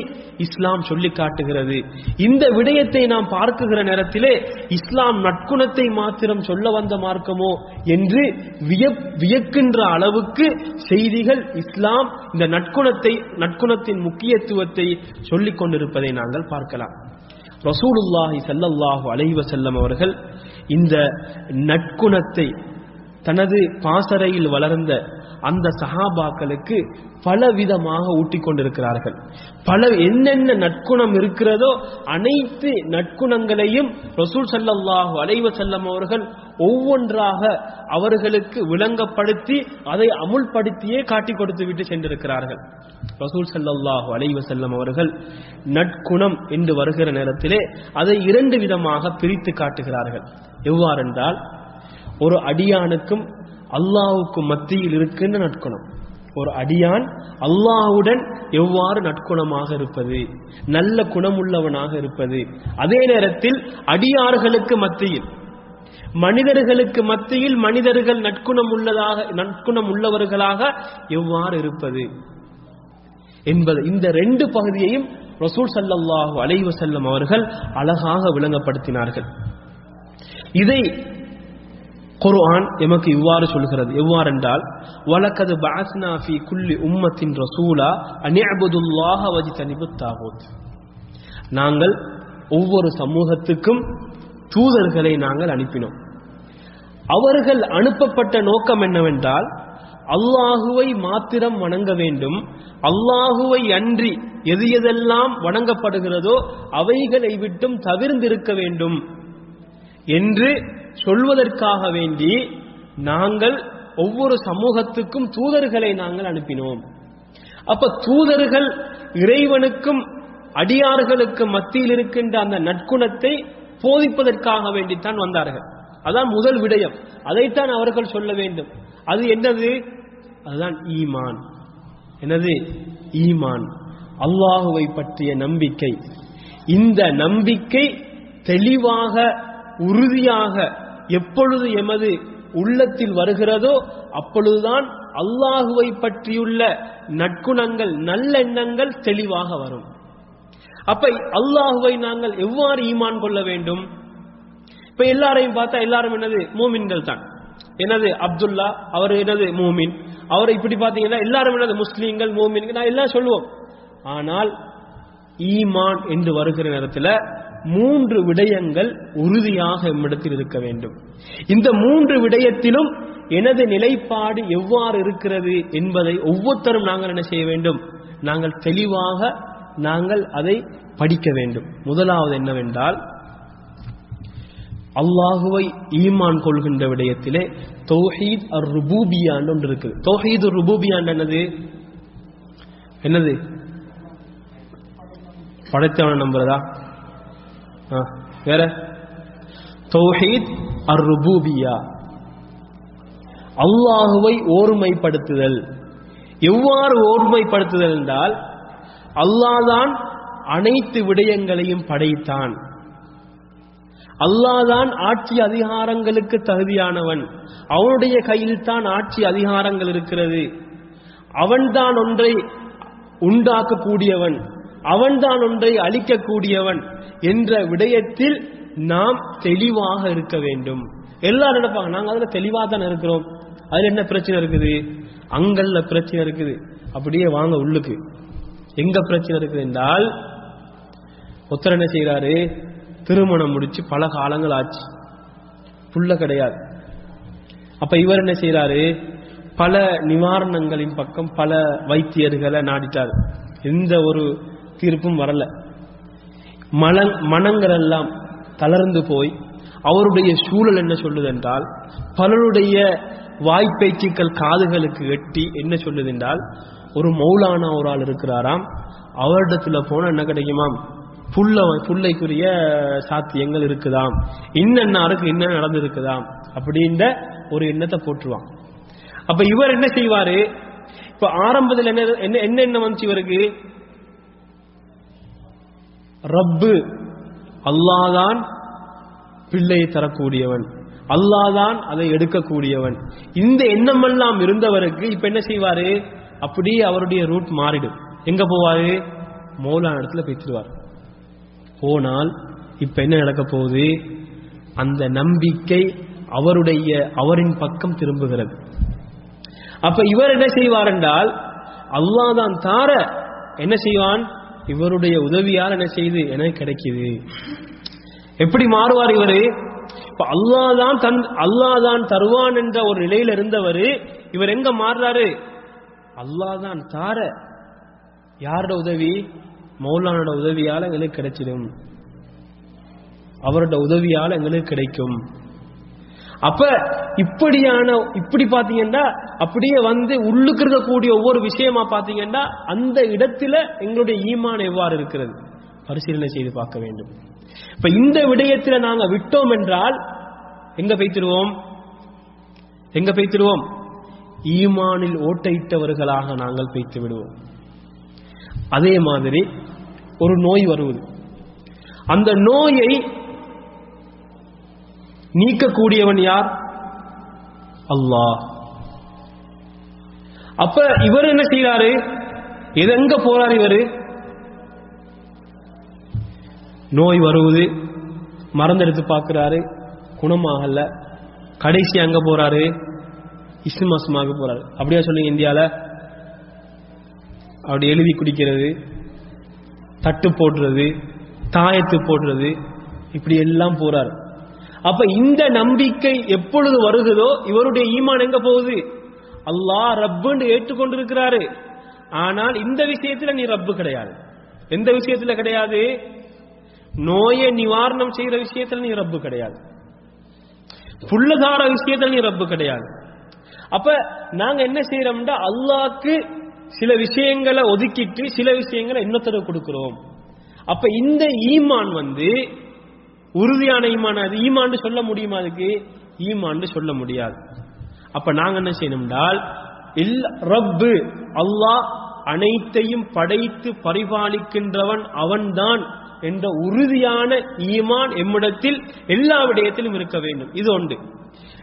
இஸ்லாம் சொல்லி காட்டுகிறது. இந்த விடயத்தை நாம் பார்க்குகிற நேரத்திலே இஸ்லாம் நற்குணத்தை மாத்திரம் சொல்ல வந்த மார்க்கமோ என்று வியக்கின்ற அளவுக்கு செய்திகள் இஸ்லாம் இந்த நற்குணத்தை நற்குணத்தின் முக்கியத்துவத்தை சொல்லிக் கொண்டிருப்பதை நாங்கள் பார்க்கலாம். ரசூலுல்லாஹி சல்லல்லாஹு அலைஹி வஸல்லம் அவர்கள் இந்த நற்குணத்தை தனது பாசறையில் வளர்ந்த அந்த சஹாபாக்களுக்கு பலவிதமாக ஊட்டிக் கொண்டிருக்கிறார்கள் பல என்னென்ன நற்குணம் இருக்கிறதோ அனைத்து நற்குணங்களையும் ரசூல் சல்லாஹு அலைவ செல்லம் அவர்கள் ஒவ்வொன்றாக அவர்களுக்கு விளங்கப்படுத்தி அதை அமுல்படுத்தியே காட்டிக் கொடுத்து விட்டு சென்றிருக்கிறார்கள். ரசூல் சல்லாஹு அலைவ செல்லம் அவர்கள் நற்குணம் என்று வருகிற நேரத்திலே அதை இரண்டு விதமாக பிரித்து காட்டுகிறார்கள். எவ்வாறென்றால் ஒரு அடியானுக்கும் அல்லாவுக்கும் மத்தியில் இருக்கின்ற நற்குணம். ஒரு அடியான் அல்லாஹ்வுடன் எவ்வாறு நற்குணமாக இருப்பது நல்ல குணமுள்ளவனாக இருப்பது. அதே நேரத்தில் அடியார்களுக்கு மத்தியில் மனிதர்களுக்கு மத்தியில் மனிதர்கள் நற்குணம் உள்ளதாக நற்குணம் உள்ளவர்களாக எவ்வாறு இருப்பது என்பது இந்த ரெண்டு பகுதியையும் ரசூல் சல்லாஹூ அலைவசல்லம் அவர்கள் அழகாக விளங்கப்படுத்தினார்கள். இதை குர்ஆன் எமக்கு இவ்வாறு சொல்கிறது. எவ்வாறென்றால் வலக்கது பாஸ்னா ஃபி குல்லி உம்மத்தின் ரசூலா அனிஅபுதுல்லாஹ வஜி தனிபு தாகூத் நாங்கள் ஒவ்வொரு சமூகத்துக்கும் தூதர்களை நாங்கள் அனுப்பினோம். அவர்கள் அனுப்பப்பட்ட நோக்கம் என்னவென்றால் அல்லாஹுவை மாத்திரம் வணங்க வேண்டும். அல்லாஹுவை அன்றி எது எதெல்லாம் வணங்கப்படுகிறதோ அவைகளை விட்டும் தவிர்ந்திருக்க வேண்டும். என்று சொல்வதற்காக வேண்டி நாங்கள் ஒவ்வொரு சமூகத்துக்கும் தூதர்களை நாங்கள் அனுப்பினோம். அப்ப தூதர்கள் இறைவனுக்கும் அடியார்களுக்கு மத்தியில் இருக்கின்ற அந்த நற்குணத்தை போதிப்பதற்காக வேண்டித்தான் வந்தார்கள். அதான் முதல் விடயம். அதைத்தான் அவர்கள் சொல்ல வேண்டும். அது என்னது? அதுதான் ஈமான். என்னது? ஈமான். அல்லாஹுவை பற்றிய நம்பிக்கை. இந்த நம்பிக்கை தெளிவாக உறுதியாக எப்பொழுது எமது உள்ளத்தில் வருகிறதோ அப்பொழுதுதான் அல்லாஹுவை பற்றியுள்ள நற்குணங்கள் நல்லெண்ணங்கள் தெளிவாக வரும். அப்ப அல்லாஹுவை நாங்கள் எவ்வாறு ஈமான் கொள்ள வேண்டும்? இப்ப எல்லாரையும் பார்த்தா எல்லாரும் என்னது? மூமின்கள் தான். எனது அப்துல்லா அவர் எனது மூமின். அவரை இப்படி பாத்தீங்கன்னா எல்லாரும் எனது முஸ்லீம்கள் மூமின்கள் நான் எல்லாம் சொல்லுவோம். ஆனால் ஈமான் என்று வருகிற நேரத்தில் மூன்று விடயங்கள் உறுதியாக எம்மிடத்தில் இருக்க வேண்டும். இந்த மூன்று விடயத்திலும் எனது நிலைப்பாடு எவ்வாறு இருக்கிறது என்பதை ஒவ்வொருத்தரும் நாங்கள் என்ன செய்ய வேண்டும்? நாங்கள் தெளிவாக நாங்கள் அதை படிக்க வேண்டும். முதலாவது என்னவென்றால் அல்லாஹுவை ஈமான் கொள்கின்ற விடயத்திலே தௌஹீத் அர் ருபூபியான் ஒன்று இருக்குது. தௌஹீத் ருபூபியான் என்னது? என்னது? படைத்தவனை நம்புறதா? வேற தௌஹீத் அர் ருபூபியா அல்லாஹுவை ஓர்மைப்படுத்துதல் எவ்வாறு ஓர்மைப்படுத்துதல் என்றால் அல்லாதான் அனைத்து விடயங்களையும் படைத்தான் அல்லாதான் ஆட்சி அதிகாரங்களுக்கு தகுதியானவன் அவனுடைய கையில் தான் ஆட்சி அதிகாரங்கள் இருக்கிறது அவன்தான் ஒன்றை உண்டாக்கக்கூடியவன் அவன்தான் ஒன்றை அழிக்கக்கூடியவன் என்ற விடயத்தில் நாம் தெளிவாக இருக்க வேண்டும். எல்லாரும் நினைப்பாங்க நாங்க அதுல தெளிவாக தானே இருக்கிறோம். அதுல என்ன பிரச்சனை இருக்குது? அங்கல்ல பிரச்சனை இருக்குது. அப்படியே வாங்க உள்ளுக்கு. எங்க பிரச்சனை இருக்குது என்றால் ஒத்தர் என்ன செய்யறாரு திருமணம் முடிச்சு பல காலங்கள் ஆச்சு. புள்ள கிடையாது. அப்ப இவர் என்ன செய்யறாரு பல நிவாரணங்களின் பக்கம் பல வைத்தியர்களை நாடிட்டார். எந்த ஒரு தீர்ப்பும் வரல. மலங் மனங்கள் எல்லாம் தளர்ந்து போய் அவருடைய சூழல் என்ன சொல்லுதென்றால் பலருடைய வாய்ப்பேச்சுக்கள் காதுகளுக்கு எட்டி என்ன சொல்லுதென்றால் ஒரு மௌலானா ஒரு ஆள் இருக்கிறாராம் அவரிடத்துல போனா என்ன கிடைக்குமாம் புல்ல புல்லைக்குரிய சாத்தியங்கள் இருக்குதாம். இன்னன்னாருக்கு என்ன நடந்திருக்குதாம் அப்படின்ற ஒரு எண்ணத்தை போட்டுருவான் அப்ப இவர் என்ன செய்வாரு? இப்ப ஆரம்பத்தில் என்ன என்ன என்ன வந்துச்சு இவருக்கு? ரப்பு அல்லாதான் பிள்ளையை தரக்கூடியவன். அல்லாதான் அதை எடுக்கக்கூடியவன். இந்த எண்ணமெல்லாம் இருந்தவருக்கு இப்ப என்ன செய்வாரு? அப்படியே அவருடைய ரூட் மாறிடும். எங்க போவாரு? மௌலான இடத்துல பேசிடுவார் போனால் இப்ப என்ன நடக்க போகுது? அந்த நம்பிக்கை அவருடைய அவரின் பக்கம் திரும்புகிறது. அப்ப இவர் என்ன செய்வார் என்றால் அல்லாதான் தார என்ன செய்வான்? இவருடைய உதவியால் என்ன செய்து? எனக்கு கிடைக்குது. எப்படி மாறுவார் இவரு? இப்ப அல்லாதான் தன் அல்லாதான் தருவான் என்ற ஒரு நிலையில இருந்தவர். இவர் எங்க மாறுறாரு? அல்லாதான் தார. யாரோட உதவி? மௌலானோட உதவியால எங்களுக்கு கிடைச்சிடும். அவரோட உதவியால எங்களுக்கு கிடைக்கும். அப்ப இப்படியான இப்படி பாத்தீங்கன்னா அப்படியே வந்து உள்ளுக்கு இருக்கக்கூடிய ஒவ்வொரு விஷயமா பாத்தீங்கன்னா அந்த இடத்துல எங்களுடைய ஈமான் எவ்வாறு இருக்கிறது? பரிசீலனை செய்து பார்க்க வேண்டும். இப்ப இந்த விடயத்துல நாங்க விட்டோம் என்றால் எங்க பெய்திருவோம் எங்க பெய்திருவோம் ஈமானில் ஓட்டையிட்டவர்களாக நாங்கள் பெய்த்து விடுவோம். அதே மாதிரி ஒரு நோய் வருவது. அந்த நோயை நீக்கக்கூடியவன் யார்? அல்லாஹ். அப்ப இவர் என்ன செய்யறாரு இது எங்க போறாரு இவரு? நோய் வருவது மறந்தெடுத்து பார்க்கிறாரு குணமாகல கடைசி அங்க போறாரு இஸ்மாசமாக போறாரு. அப்படியா சொல்லுங்க இந்தியால? அப்படி எழுதி குடிக்கிறது தட்டு போடுறது தாயத்து போடுறது இப்படி எல்லாம் போறாரு. அப்ப இந்த நம்பிக்கை எப்பொழுது வருகிறதோ இவருடைய ஈமான் எங்க போகுது? அல்லாஹ் ரப்புன்னு ஏற்றுக்கொண்டிருக்கிறாரு. ஆனால் இந்த விஷயத்துல நீ ரப்பு கிடையாது. எந்த விஷயத்துல கிடையாது? நோயை நிவாரணம் செய்யற விஷயத்துல நீ ரப்பு கிடையாது. புள்ளதார விஷயத்துல நீ ரப்பு கிடையாது. அப்ப நாங்க என்ன செய்யறோம்னா அல்லாக்கு சில விஷயங்களை ஒதுக்கிட்டு சில விஷயங்களை இன்னொருத்தர கொடுக்கிறோம். அப்ப இந்த ஈமான் வந்து உறுதியான ஈமான் அது. ஈமான்னு சொல்ல முடியுமா அதுக்கு? ஈமான்னு சொல்ல முடியாது. அப்ப நாங்க என்ன செய்யணும்னால் இல்ல ரப்பு அல்லாஹ் அனைத்தையும் படைத்து பரிபாலிக்கின்றவன் அவன்தான் என்ற உறுதியான ஈமான் எம்மிடத்தில் எல்லா விடயத்திலும் இருக்க வேண்டும். இது ஒன்று.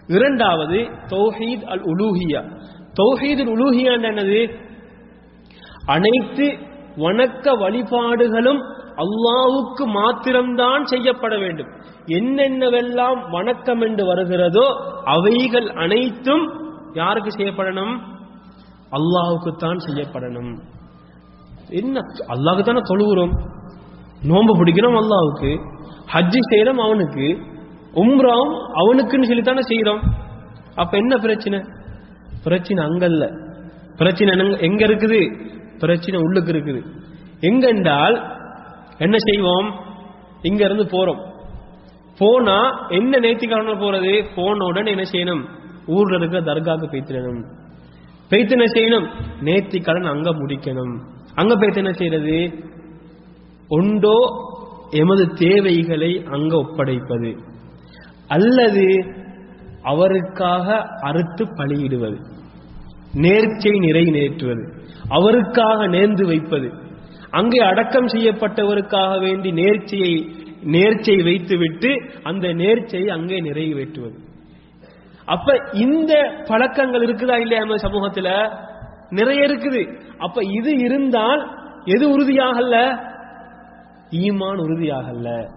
இரண்டாவது தௌஹீத் அல் உலூஹியா. தௌஹீத் அல் உலூஹியா என்னது? அனைத்து வணக்க வழிபாடுகளும் அல்லாவுக்கு மாத்திரம்தான் செய்யப்பட வேண்டும். என்னென்னவெல்லாம் வணக்கம் என்று வருகிறதோ அவைகள் அனைத்தும் யாருக்கு செய்யப்படணும்? அல்லாவுக்குத்தான் செய்யப்படணும். என்ன? அல்லாஹுக்கு தானே தொழுகிறோம். நோன்பு பிடிக்கிறோம் அல்லாவுக்கு ஹஜ்ஜி செய்யறோம் அவனுக்கு. உம்ராவும் அவனுக்குன்னு சொல்லி தானே செய்யறோம் அப்ப என்ன பிரச்சனை? பிரச்சனை அங்கல்ல பிரச்சனை எங்க- இருக்குது? பிரச்சனை உள்ளுக்கு இருக்குது. எங்கென்றால் என்ன செய்வோம்? இங்க இருந்து போறோம். போனா என்ன நேர்த்திக்கடனை போறது? போன உடனே என்ன செய்யணும்? ஊர்ல இருக்கிற தர்காக்கு பெய்த்திடணும் பெய்த்து என்ன செய்யணும்? நேர்த்தி கடன் அங்க முடிக்கணும். அங்க பெய்த்து என்ன செய்யறது? ஒன்றோ எமது தேவைகளை அங்க ஒப்படைப்பது. அல்லது அவருக்காக அறுத்து பலியிடுவது. நேர்ச்சை நிறை நேற்றுவது. அவருக்காக நேர்ந்து வைப்பது. அங்கே அடக்கம் செய்யப்பட்டவருக்காக வேண்டி நேர்ச்சியை நேர்ச்சை வைத்துவிட்டு அந்த நேர்ச்சையை அங்கே நிறைவேற்றுவது. அப்ப இந்த பழக்கங்கள் இருக்குதா இல்லையா நம்ம சமூகத்துல? நிறைய இருக்குது. அப்ப இது இருந்தால் எது உறுதியாகல ஈமான் உறுதியாகல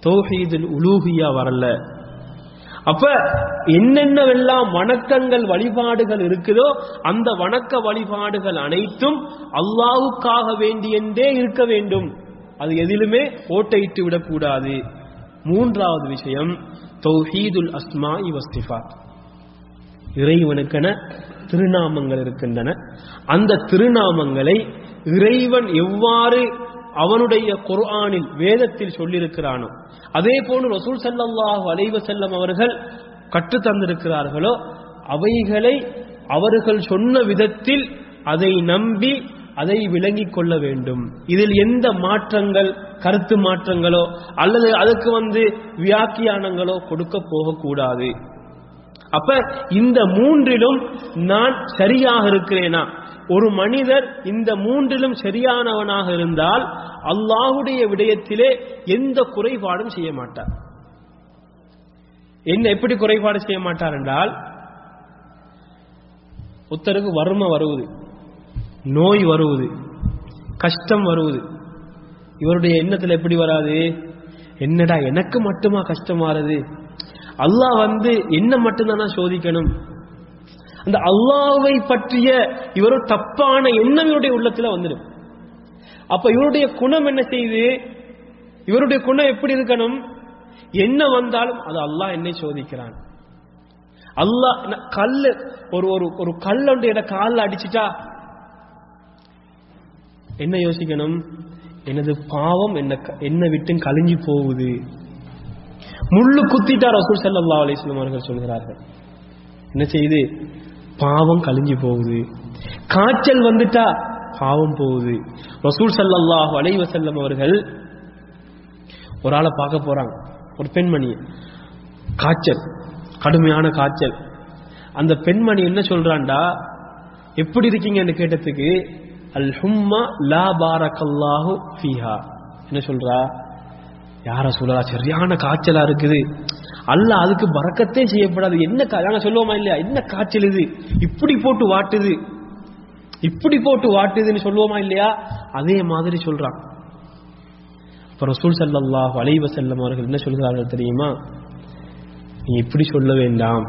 தோஹீதில் உலூகியா வரல. அப்ப என்னென்னவெல்லாம் வணக்கங்கள் வழிபாடுகள் இருக்குதோ அந்த வணக்க வழிபாடுகள் அனைத்தும் அல்லாவுக்காக வேண்டியென்றே இருக்க வேண்டும். அது எதிலுமே ஓட்டையிட்டு விடக்கூடாது. மூன்றாவது விஷயம் தௌஹீதுல் அஸ்மா வஸ்திஃபாத் இறைவனுக்கென திருநாமங்கள் இருக்கின்றன. அந்த திருநாமங்களை இறைவன் எவ்வாறு அவனுடைய குர்ஆனில் வேதத்தில் சொல்லியிருக்கிறானோ அதே போன்று ரசூல் சல்லாஹு அலைஹி செல்லம் அவர்கள் கற்றுத் தந்திருக்கிறார்களோ அவைகளை அவர்கள் சொன்ன விதத்தில் அதை நம்பி அதை விளங்கிக் கொள்ள வேண்டும். இதில் எந்த மாற்றங்கள் கருத்து மாற்றங்களோ அல்லது அதுக்கு வந்து வியாக்கியானங்களோ கொடுக்க போகக்கூடாது. அப்ப இந்த மூன்றிலும் நான் சரியாக இருக்கிறேனா? ஒரு மனிதர் இந்த மூன்றிலும் சரியானவனாக இருந்தால் அல்லாஹுடைய விடயத்திலே எந்த குறைபாடும் செய்ய மாட்டார். என்ன எப்படி குறைபாடு செய்ய மாட்டார் என்றால் ஒருத்தருக்கு வறுமை வருவது நோய் வருவது கஷ்டம் வருவது இவருடைய எண்ணத்தில் எப்படி வராது? என்னடா எனக்கு மட்டுமா கஷ்டம் மாறுது அல்லாஹ் வந்து என்ன மட்டும்தானா சோதிக்கணும்? அந்த அல்லாவை பற்றிய இவரு தப்பான எண்ணம் இவருடைய உள்ளத்துல வந்துடும். அப்ப இவருடைய குணம் என்ன செய்யுது இவருடைய குணம் எப்படி இருக்கணும்? என்ன வந்தாலும் அது அல்லாஹ் என்னை சோதிக்கிறான். அல்லாஹ் கல்லு ஒரு ஒரு ஒரு கல்லொண்டு என காலில் அடிச்சுட்டா என்ன யோசிக்கணும்? எனது பாவம்? என்ன என்ன விட்டு கழிஞ்சு போகுது. முள்ளு குத்திட்டா ரசூல் ஸல்லல்லாஹு அலைஹி வஸல்லம் அவர்கள் சொல்கிறார்கள். என்ன செய்யுது பாவம் கழிஞ்சு போகுது. காய்ச்சல் வந்துட்டா பாவம் போகுது. ரசூல் சல்லாஹ் அலைவ வஸல்லம் அவர்கள் ஒரு ஆளை பார்க்க போறாங்க. ஒரு பெண்மணி. காய்ச்சல். கடுமையான காய்ச்சல். அந்த பெண்மணி என்ன சொல்றான்டா? எப்படி இருக்கீங்கன்னு கேட்டதுக்கு அல் ஹும்மா லா பாரக்கல்லாஹு ஃபீஹா. என்ன சொல்றா? யார சூழலா சரியான காய்ச்சலா இருக்குது. அல்ல அதுக்கு பறக்கத்தே செய்யப்படாது. என்ன நாங்க சொல்லுவோமா இல்லையா? என்ன காய்ச்சல் இது? இப்படி போட்டு வாட்டுது. இப்படி போட்டு வாட்டுதுன்னு சொல்லுவோமா இல்லையா? அதே மாதிரி சொல்றான். அப்ப ரசூல் சல்லாஹ் அலைவ செல்லம் அவர்கள் என்ன சொல்கிறார்கள் தெரியுமா? நீ இப்படி சொல்ல வேண்டாம்.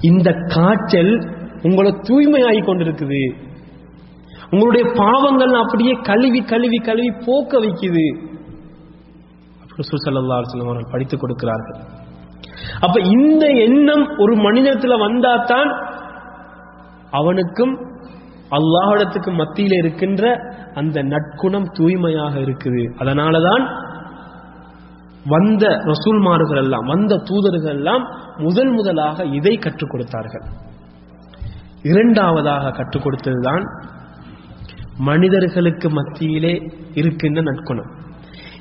இந்த காய்ச்சல் உங்களை தூய்மையாகி கொண்டிருக்குது. உங்களுடைய பாவங்கள் அப்படியே கழுவி கழுவி கழுவி போக்க வைக்குது. அப்ப அவர்கள் படித்துக் கொடுக்கிறார்கள். அப்ப இந்த எண்ணம் ஒரு மனிதத்துல வந்தாதான் அவனுக்கும் அல்லாஹ்விடத்துக்கு மத்தியில இருக்கின்ற அந்த நற்குணம் தூய்மையாக இருக்குது. அதனாலதான் வந்த ரசூல்மார்கள் எல்லாம் வந்த தூதர்கள் எல்லாம் முதல் முதலாக இதை கற்றுக் கொடுத்தார்கள். இரண்டாவதாக கற்றுக் கொடுத்ததுதான் மனிதர்களுக்கு மத்தியிலே இருக்கின்ற நற்குணம்.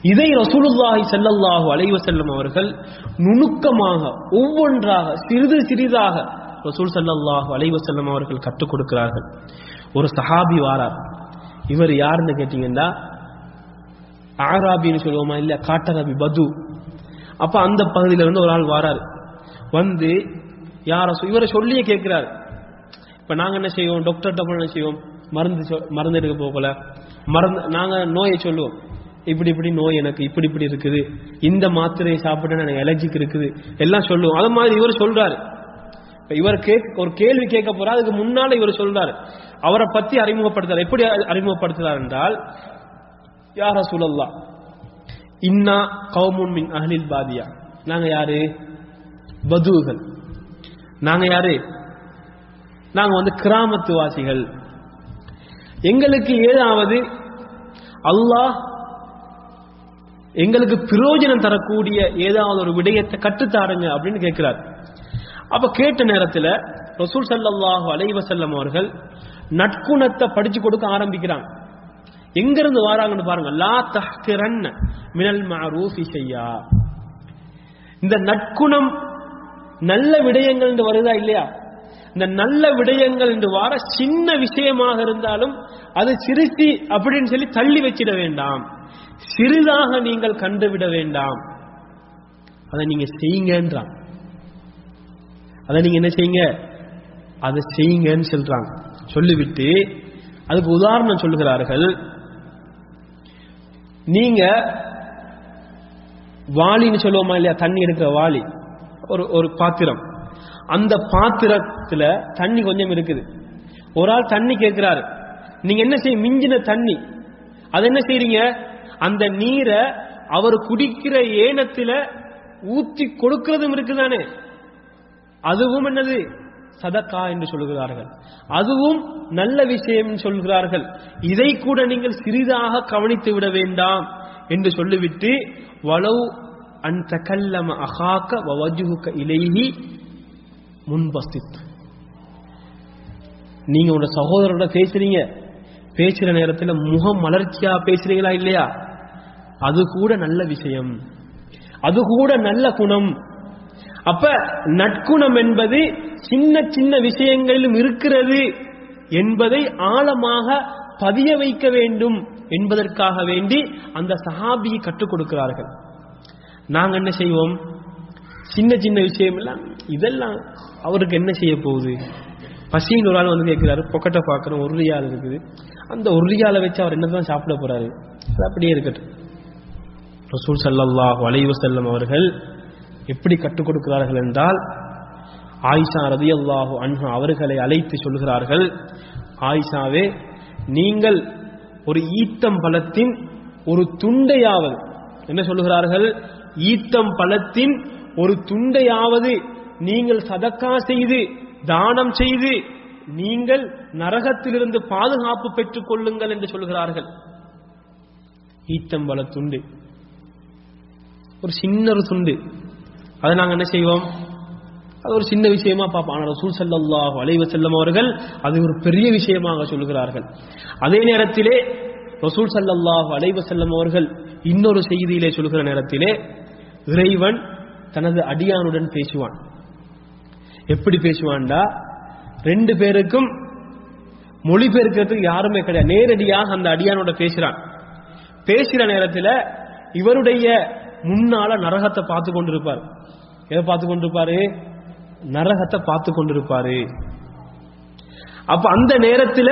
இதை ரசூலுல்லாஹி செல்லல்லாஹு அலைஹி வஸல்லம் அவர்கள் நுணுக்கமாக ஒவ்வொன்றாக சிறிது சிறிதாக ரசூல் ஸல்லல்லாஹு அலைஹி வஸல்லம் அவர்கள் கற்றுக் கொடுக்கிறார்கள். ஒரு சஹாபி வாரார். இவர் யாருன்னு கேட்டீங்கன்னா ஆராபின்னு சொல்லுவோமா இல்ல காட்டரபி பது. அப்ப அந்த பகுதியில இருந்து ஒரு ஆள் வாராரு. வந்து யார இவரை சொல்லியே கேட்கிறாரு. இப்ப நாங்க என்ன செய்வோம்? டாக்டர்கிட்ட என்ன செய்வோம்? மருந்து சொ- மருந்து எடுக்க போகல. மருந்து நாங்க நோயை சொல்லுவோம். இப்படி இப்படி நோய் எனக்கு இப்படி இப்படி இருக்குது. இந்த மாத்திரையை சாப்பிட்டா எனக்கு அலர்ஜிக்கு இருக்குது. எல்லாம் சொல்லுவோம் அது மாதிரி இவர் சொல்றாரு. இப்ப இவர் ஒரு கேள்வி கேட்க போறா. அதுக்கு முன்னால இவர் சொல்றாரு. அவரை பத்தி அறிமுகப்படுத்துறாரு. எப்படி அறி- அறிமுகப்படுத்துறார் என்றால் யார சூழல்லா இன்னா கௌமுன் மின் அஹ்லில் பாதியா. நாங்க யாரு? பதுகள் நாங்க யாரு? நாங்க வந்து கிராமத்து வாசிகள் எங்களுக்கு ஏதாவது அல்லாஹ் எங்களுக்கு பிரயோஜனம் தரக்கூடிய ஏதாவது ஒரு விடயத்தை கற்றுத்தாருங்க அப்படின்னு கேட்கிறார். அப்ப கேட்ட நேரத்துல ரசூல் சல்லாஹு அலைவசல்லம் அவர்கள் நட்குணத்தை படிச்சு கொடுக்க ஆரம்பிக்கிறாங்க. எங்கிருந்து வாராங்கன்னு பாருங்க. லா தஹ்கிரன் மினல் மாரூஃபி செய்யா இந்த நற்குணம் நல்ல விடயங்கள் என்று வருதா இல்லையா? இந்த நல்ல விடயங்கள் என்று வார சின்ன விஷயமாக இருந்தாலும் அது சிரிச்சி அப்படின்னு சொல்லி தள்ளி வச்சிட வேண்டாம். சிறிதாக நீங்கள் கண்டுவிட வேண்டாம். அதை நீங்க செய்யுங்கன்றான். அதை நீங்க என்ன செய்யுங்க? அதை செய்யுங்கன்னு சொல்றாங்க. சொல்லிவிட்டு அதுக்கு உதாரணம் சொல்லுகிறார்கள். நீங்க வாளின்னு சொல்லுவோமா இல்லையா? தண்ணி எடுக்கிற வாளி. ஒரு ஒரு பாத்திரம். அந்த பாத்திரத்துல தண்ணி கொஞ்சம் இருக்குது. ஒரு ஆள் தண்ணி கேட்கிறாரு. நீங்க என்ன செய்ய மிஞ்சின தண்ணி. அதை என்ன செய்யறீங்க அந்த நீரை அவர் குடிக்கிற ஏனத்துல ஊத்தி கொடுக்கிறதும் இருக்குதானே? அதுவும் என்னது? சதக்கா என்று சொல்கிறார்கள். அதுவும் நல்ல விஷயம் என்று சொல்கிறார்கள். இதை கூட நீங்கள் சிறிதாக கவனித்து விட வேண்டாம் என்று சொல்லிவிட்டு வலவு அன் தகல்லம அகாக்க வவஜுக இலையி முன்பசித் நீங்க உங்க சகோதரோட பேசுறீங்க. பேசுற நேரத்துல முகம் மலர்ச்சியா பேசுறீங்களா இல்லையா? அது கூட நல்ல விஷயம். அது கூட நல்ல குணம். அப்ப நற்குணம் என்பது சின்ன சின்ன விஷயங்களிலும் இருக்கிறது என்பதை ஆழமாக பதிய வைக்க வேண்டும் என்பதற்காக வேண்டி அந்த சஹாபியை கற்றுக் கொடுக்கிறார்கள். நாங்க என்ன செய்வோம்? சின்ன சின்ன விஷயம் எல்லாம் இதெல்லாம் அவருக்கு என்ன செய்ய போகுது? பசின்னு ஒரு ஆள் வந்து கேட்கிறாரு பொக்கெட்டை பார்க்குறோம் ஒரு ரியால் இருக்குது. அந்த ஒரு ரியாலை வச்சு அவர் என்னதான் சாப்பிட போறாரு? அது அப்படியே இருக்கட்டும். ரசூல் ஸல்லல்லாஹு அலைஹி அவர்கள் எப்படி கற்றுக் கொடுக்கிறார்கள் என்றால் ஆயிஷா ரதி அல்லாஹு அன்ஹா அவர்களை அழைத்து சொல்கிறார்கள் ஆயிஷாவே நீங்கள் ஒரு ஈத்தம் பழத்தின் ஒரு துண்டையாவது என்ன சொல்லுகிறார்கள்? ஈத்தம் பழத்தின் ஒரு துண்டையாவது நீங்கள் சதக்கா செய்து தானம் செய்து நீங்கள் நரகத்திலிருந்து பாதுகாப்பு பெற்றுக் கொள்ளுங்கள் என்று சொல்கிறார்கள். ஈத்தம்பழ துண்டு ஒரு சின்ன ஒரு துண்டு. அதை நாங்க என்ன செய்வோம்? அது ஒரு சின்ன விஷயமா பார்ப்போம். ஆனால் ரசூல் ஸல்லல்லாஹு அலைஹி செல்லம் அவர்கள் அது ஒரு பெரிய விஷயமாக சொல்கிறார்கள். அதே நேரத்திலே ரசூல் ஸல்லல்லாஹு அலைஹி செல்லம் அவர்கள் இன்னொரு செய்தியிலே சொல்கிற நேரத்திலே இறைவன் தனது அடியானுடன் பேசுவான். எப்படி பேசுவான்டா? ரெண்டு பேருக்கும் மொழிபெயர்க்கிறதுக்கு யாருமே கிடையாது. நேரடியாக அந்த அடியானோட பேசுறான். பேசுகிற நேரத்தில் இவருடைய முன்னால நரகத்தை பார்த்து கொண்டிருப்பார். எதை பார்த்து கொண்டிருப்பாரு? நரகத்தை பார்த்து கொண்டிருப்பாரு. அப்ப அந்த நேரத்துல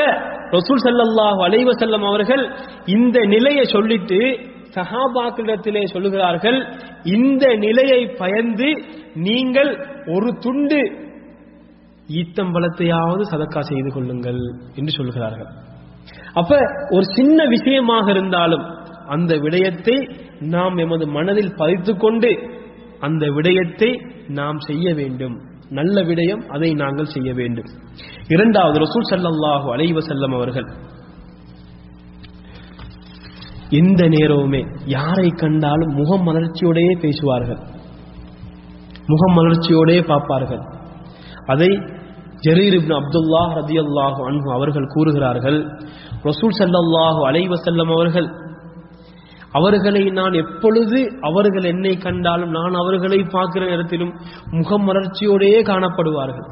ரசூல் சல்லாஹ் வளைவ செல்லம் அவர்கள் இந்த நிலையை சொல்லிட்டு சஹாபாக்களிடத்திலே சொல்லுகிறார்கள் இந்த நிலையை பயந்து நீங்கள் ஒரு துண்டு ஈத்தம்பலத்தையாவது சதக்கா செய்து கொள்ளுங்கள் என்று சொல்லுகிறார்கள். அப்ப ஒரு சின்ன விஷயமாக இருந்தாலும் அந்த விடயத்தை நாம் எமது மனதில் பதித்துக் கொண்டு அந்த விடயத்தை நாம் செய்ய வேண்டும். நல்ல விடயம் அதை நாங்கள் செய்ய வேண்டும். இரண்டாவது ரசூல் சல்லாஹு அலைவ செல்லம் அவர்கள் எந்த நேரமுமே யாரை கண்டாலும் முகம் மலர்ச்சியோடையே பேசுவார்கள். முகம் மலர்ச்சியோடையே பார்ப்பார்கள். அதை ஜரீர் இப்னு அப்துல்லா ரதியல்லாஹு அன்பு அவர்கள் கூறுகிறார்கள் ரசூல் சல்லாஹு அலைஹி வஸல்லம் அவர்கள் அவர்களை நான் எப்பொழுது அவர்கள் என்னை கண்டாலும் நான் அவர்களை பார்க்கிற நேரத்திலும் முகம் மலர்ச்சியோடே காணப்படுவார்கள்.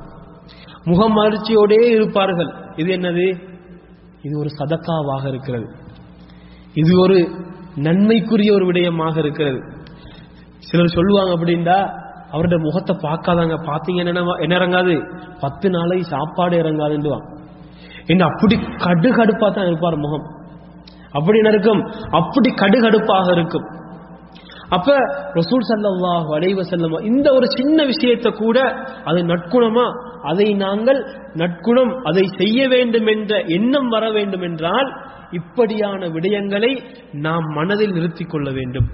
முகம் மலர்ச்சியோடே இருப்பார்கள். இது என்னது? இது ஒரு சதக்காவாக இருக்கிறது. இது ஒரு நன்மைக்குரிய ஒரு விடயமாக இருக்கிறது. சிலர் சொல்லுவாங்க அப்படின்டா அவருடைய முகத்தை பார்க்காதாங்க. பார்த்தீங்க என்ன என்ன இறங்காது? பத்து நாளைக்கு சாப்பாடு இறங்காதுன்னுவான் என்ன அப்படி கடுகடுப்பா தான் இருப்பார் முகம். அப்படி என்ன இருக்கும் அப்படி கடுகடுப்பாக இருக்கும். அப்ப ரசூல் சல்லாஹ் அலைஹி செல்லமா இந்த ஒரு சின்ன விஷயத்தை கூட அது நற்குணமா அதை நாங்கள் நற்குணம் அதை செய்ய வேண்டும் என்ற எண்ணம் வர வேண்டும் என்றால் இப்படியான விடயங்களை நாம் மனதில் நிறுத்திக் கொள்ள வேண்டும்.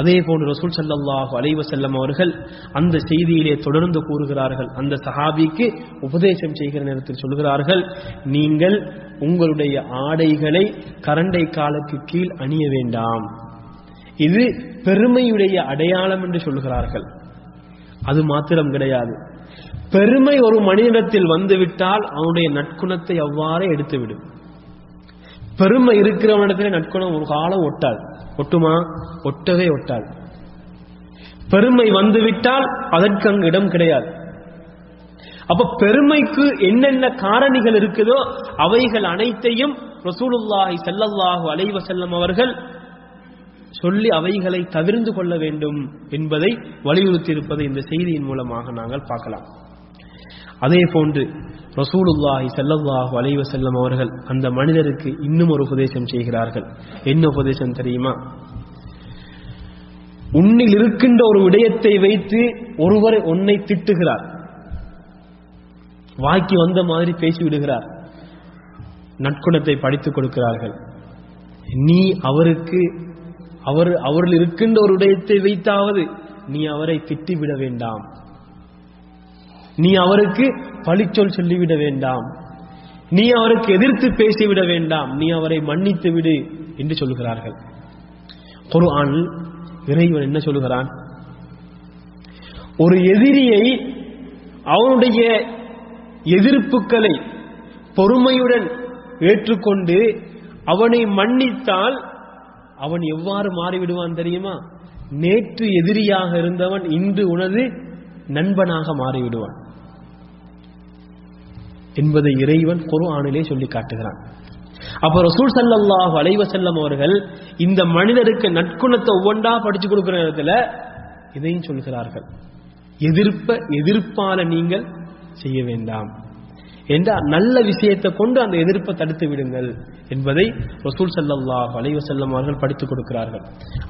அதே போன்று ரசூல் ஸல்லல்லாஹு அலைஹி செல்லம் அவர்கள் அந்த செய்தியிலே தொடர்ந்து கூறுகிறார்கள். அந்த சஹாபிக்கு உபதேசம் செய்கிற நேரத்தில் சொல்கிறார்கள் நீங்கள் உங்களுடைய ஆடைகளை கரண்டை காலுக்கு கீழ் அணிய வேண்டாம். இது பெருமையுடைய அடையாளம் என்று சொல்கிறார்கள். அது மாத்திரம் கிடையாது. பெருமை ஒரு மனிதனிடத்தில் வந்துவிட்டால் அவனுடைய நற்குணத்தை அவ்வாறே எடுத்துவிடும். பெருமை இருக்கிறவனிடத்திலே நற்குணம் ஒரு காலம் ஒட்டாது. ஒட்டுமா? ஒட்டவே ஒட்டாது. பெருமை வந்துவிட்டால் அதற்கு அங்கு இடம் கிடையாது. அப்ப பெருமைக்கு என்னென்ன காரணிகள் இருக்குதோ அவைகள் அனைத்தையும் ரசூலுல்லாஹி சல்லல்லாஹு அலைவ செல்லம் அவர்கள் சொல்லி அவைகளை தவிர்ந்து கொள்ள வேண்டும் என்பதை வலியுறுத்தி இருப்பதை இந்த செய்தியின் மூலமாக நாங்கள் பார்க்கலாம். அதே போன்று ரசூலுல்லாஹி செல்லல்லாஹு அலைவ செல்லம் அவர்கள் அந்த மனிதருக்கு இன்னும் ஒரு உபதேசம் செய்கிறார்கள். என்ன உபதேசம் தெரியுமா? உன்னில் இருக்கின்ற ஒரு விடயத்தை வைத்து ஒருவர் உன்னை திட்டுகிறார். வாய்க்கு வந்த மாதிரி பேசி விடுகிறார். நற்குணத்தை படித்துக் கொடுக்கிறார்கள். நீ அவருக்கு அவர் அவரில் இருக்கின்ற ஒரு உடயத்தை வைத்தாவது நீ அவரை திட்டிவிட வேண்டாம். நீ அவருக்கு பழிச்சொல் சொல்லிவிட வேண்டாம். நீ அவருக்கு எதிர்த்து பேசிவிட வேண்டாம். நீ அவரை மன்னித்து விடு என்று சொல்கிறார்கள். குர்ஆன் இறைவன் என்ன சொல்கிறான்? ஒரு எதிரியை அவனுடைய எதிர்ப்புகளை பொறுமையுடன் ஏற்றுக்கொண்டு அவனை மன்னித்தால் அவன் எவ்வாறு மாறிவிடுவான் தெரியுமா? நேற்று எதிரியாக இருந்தவன் இன்று உனது நண்பனாக மாறிவிடுவான் என்பதை இறைவன் குர்ஆனிலே சொல்லி காட்டுகிறான். அப்ப ரசூல் சல்லாஹ் அலைவ செல்லம் அவர்கள் இந்த மனிதருக்கு நற்குணத்தை ஒவ்வொன்றா படிச்சு கொடுக்கிற நேரத்தில் இதையும் சொல்கிறார்கள். எதிர்ப்ப எதிர்ப்பால நீங்கள் செய்ய வேண்டாம். என்ற நல்ல விஷயத்தை கொண்டு அந்த எதிர்ப்பை தடுத்து விடுங்கள் என்பதை ரசூல் செல்லல்லா அலைஹி வஸல்லம் அவர்கள் படித்துக் கொடுக்கிறார்கள்.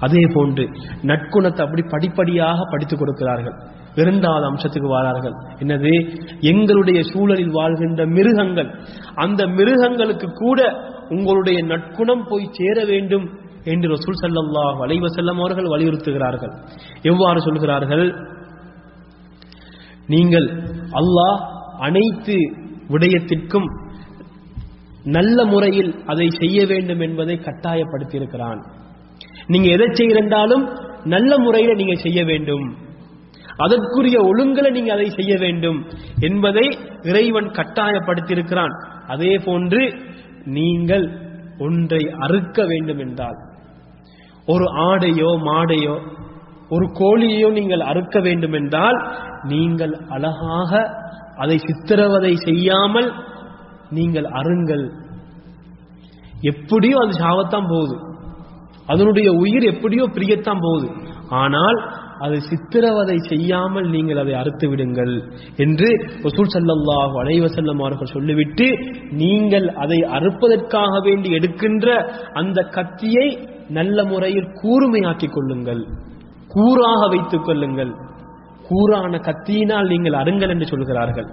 அதே போன்று நற்குணத்தை அப்படி படிப்படியாக படித்துக் கொடுக்கிறார்கள். இரண்டாவது அம்சத்துக்கு வாரார்கள். என்னது? எங்களுடைய சூழலில் வாழ்கின்ற மிருகங்கள். அந்த மிருகங்களுக்கு கூட உங்களுடைய நற்குணம் போய் சேர வேண்டும் என்று ரசூல் செல்லல்லா அலைஹி வஸல்லம் அவர்கள் வலியுறுத்துகிறார்கள். எவ்வாறு சொல்கிறார்கள்? நீங்கள் அல்லாஹ் அனைத்து விடயத்திற்கும் நல்ல முறையில் அதை செய்ய வேண்டும் என்பதை கட்டாயப்படுத்தியிருக்கிறான். நீங்க எதை செய்யிருந்தாலும் நல்ல முறையில நீங்க செய்ய வேண்டும். அதற்குரிய ஒழுங்கலை நீங்க அதை செய்ய வேண்டும் என்பதை இறைவன் கட்டாயப்படுத்தியிருக்கிறான். அதே போன்று நீங்கள் ஒன்றை அறுக்க வேண்டும் என்றால் ஒரு ஆடையோ மாடையோ ஒரு கோழியையும் நீங்கள் அறுக்க வேண்டும் என்றால் நீங்கள் அழகாக அதை சித்திரவதை செய்யாமல் நீங்கள் அருங்கள் எப்படியோ அது சாவத்தான் போகுது. அதனுடைய உயிர் எப்படியோ பிரியத்தான் போகுது. ஆனால் அது சித்திரவதை செய்யாமல் நீங்கள் அதை அறுத்து விடுங்கள் என்று ரசூல் ஸல்லல்லாஹு அலைஹி அவர்கள் சொல்லிவிட்டு நீங்கள் அதை அறுப்பதற்காக வேண்டி எடுக்கின்ற அந்த கத்தியை நல்ல முறையில் கூர்மையாக்கிக் கொள்ளுங்கள். கூறாக வைத்துக் கொள்ளுங்கள். கூறான கத்தியினால் நீங்கள் அருங்கள் என்று சொல்கிறார்கள்.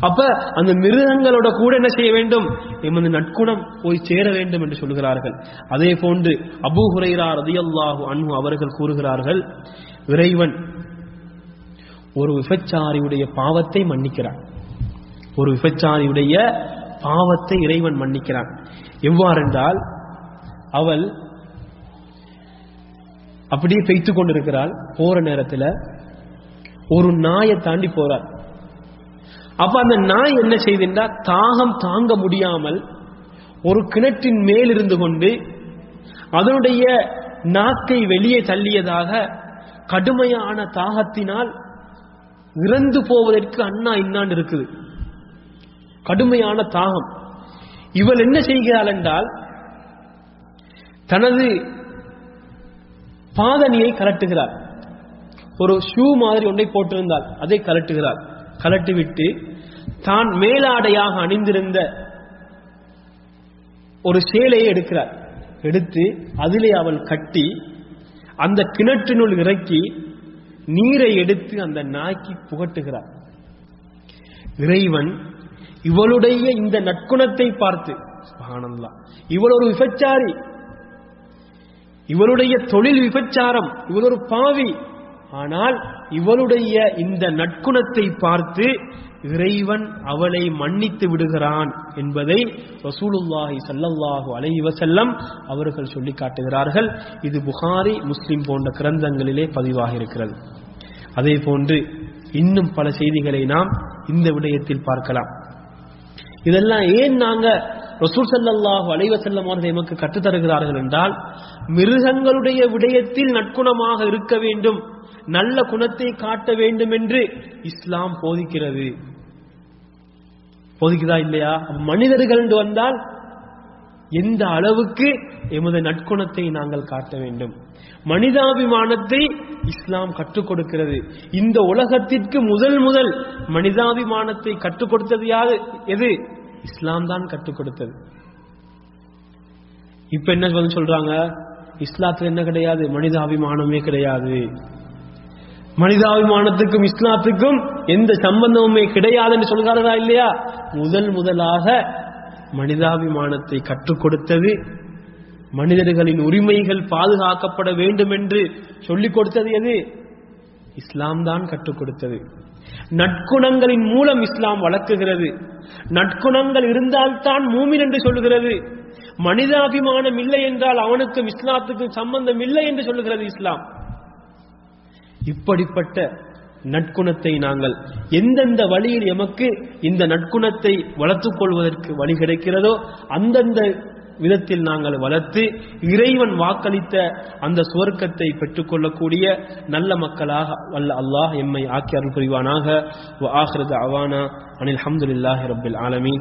அப்ப அந்த மிருகங்களோட கூட என்ன செய்ய வேண்டும்? எமது நற்குணம் போய் சேர வேண்டும் என்று சொல்கிறார்கள். அதே போன்று அபூ ஹுரைரா ரதியல்லாஹு அன்பு அவர்கள் கூறுகிறார்கள் இறைவன் ஒரு விபச்சாரியுடைய பாவத்தை மன்னிக்கிறான். ஒரு விபச்சாரியுடைய பாவத்தை இறைவன் மன்னிக்கிறான். எவ்வாறென்றால் அவள் அப்படியே பெய்த்து கொண்டிருக்கிறாள். போற நேரத்துல ஒரு நாயை தாண்டி போறாள். அப்ப அந்த நாய் என்ன செய்திருந்தா தாகம் தாங்க முடியாமல் ஒரு கிணற்றின் மேல் இருந்து கொண்டு அதனுடைய நாக்கை வெளியே தள்ளியதாக கடுமையான தாகத்தினால் இறந்து போவதற்கு அண்ணா இன்னான் இருக்குது. கடுமையான தாகம். இவள் என்ன செய்கிறாள் என்றால் தனது பாதணியை கலட்டுகிறார். ஒரு ஷூ மாதிரி ஒன்றை போட்டிருந்தால் அதை கலட்டுகிறார். கலட்டிவிட்டு தான் மேலாடையாக அணிந்திருந்த ஒரு சேலையை எடுக்கிறார். எடுத்து அதிலே அவள் கட்டி அந்த கிணற்றினுள் இறக்கி நீரை எடுத்து அந்த நாய்க்கு புகட்டுகிறார். இறைவன் இவளுடைய இந்த நற்குணத்தை பார்த்து இவள் ஒரு விபச்சாரி இவளுடைய தொழில் விபச்சாரம் இவள் ஒரு பாவி. ஆனால் இவளுடைய இந்த நற்குணத்தை பார்த்து இறைவன் அவளை மன்னித்து விடுகிறான் என்பதை ரசூலுல்லாஹி சல்லல்லாஹு அலைஹி வஸல்லம் அவர்கள் சொல்லி காட்டுகிறார்கள். இது புகாரி முஸ்லிம் போன்ற கிரந்தங்களிலே பதிவாக இருக்கிறது. அதே போன்று இன்னும் பல செய்திகளை நாம் இந்த விடயத்தில் பார்க்கலாம். இதெல்லாம் ஏன் நாங்க ரசூல் சல்லாஹு அலைவசல்லம் அவர்கள் எமக்கு கற்றுத்தருகிறார்கள் என்றால் மிருகங்களுடைய விடயத்தில் நற்குணமாக இருக்க வேண்டும் நல்ல குணத்தை காட்ட வேண்டும் என்று இஸ்லாம் போதிக்கிறது. போதிக்குதா இல்லையா? மனிதர்கள் என்று வந்தால் எந்த அளவுக்கு எமது நற்குணத்தை நாங்கள் காட்ட வேண்டும்? மனிதாபிமானத்தை இஸ்லாம் கற்றுக் கொடுக்கிறது. இந்த உலகத்திற்கு முதல் முதல் மனிதாபிமானத்தை கற்றுக் கொடுத்தது யாது எது? இஸ்லாம் தான் கற்றுக் கொடுத்தது. இப்ப என்ன வந்து சொல்றாங்க? இஸ்லாத்துல என்ன கிடையாது? மனிதாபிமானமே கிடையாது. மனிதாபிமானத்துக்கும் இஸ்லாத்துக்கும் எந்த சம்பந்தமுமே கிடையாது என்று சொல்கிறாரா இல்லையா? முதல் முதலாக மனிதாபிமானத்தை கற்றுக் கொடுத்தது மனிதர்களின் உரிமைகள் பாதுகாக்கப்பட வேண்டும் என்று சொல்லிக் கொடுத்தது எது? இஸ்லாம் தான் கற்றுக் கொடுத்தது. நற்குணங்களின் மூலம் இஸ்லாம் வளர்க்குகிறது. நற்குணங்கள் இருந்தால்தான் மூமின் என்று சொல்லுகிறது. மனிதாபிமானம் இல்லை என்றால் அவனுக்கும் இஸ்லாத்துக்கும் சம்பந்தம் இல்லை என்று சொல்லுகிறது இஸ்லாம். இப்படிப்பட்ட நற்குணத்தை நாங்கள் எந்தெந்த வழியில் எமக்கு இந்த நற்குணத்தை வளர்த்துக் கொள்வதற்கு வழி கிடைக்கிறதோ அந்தந்த விதத்தில் நாங்கள் வளர்த்து இறைவன் வாக்களித்த அந்த சுவர்க்கத்தை பெற்றுக்கொள்ளக்கூடிய நல்ல மக்களாக வல்ல அல்லாஹ் எம்மை ஆக்கி அருள் புரிவானாக. அவானா அனில் அஹமதுல்லாஹி ரபில் ஆலமீன்.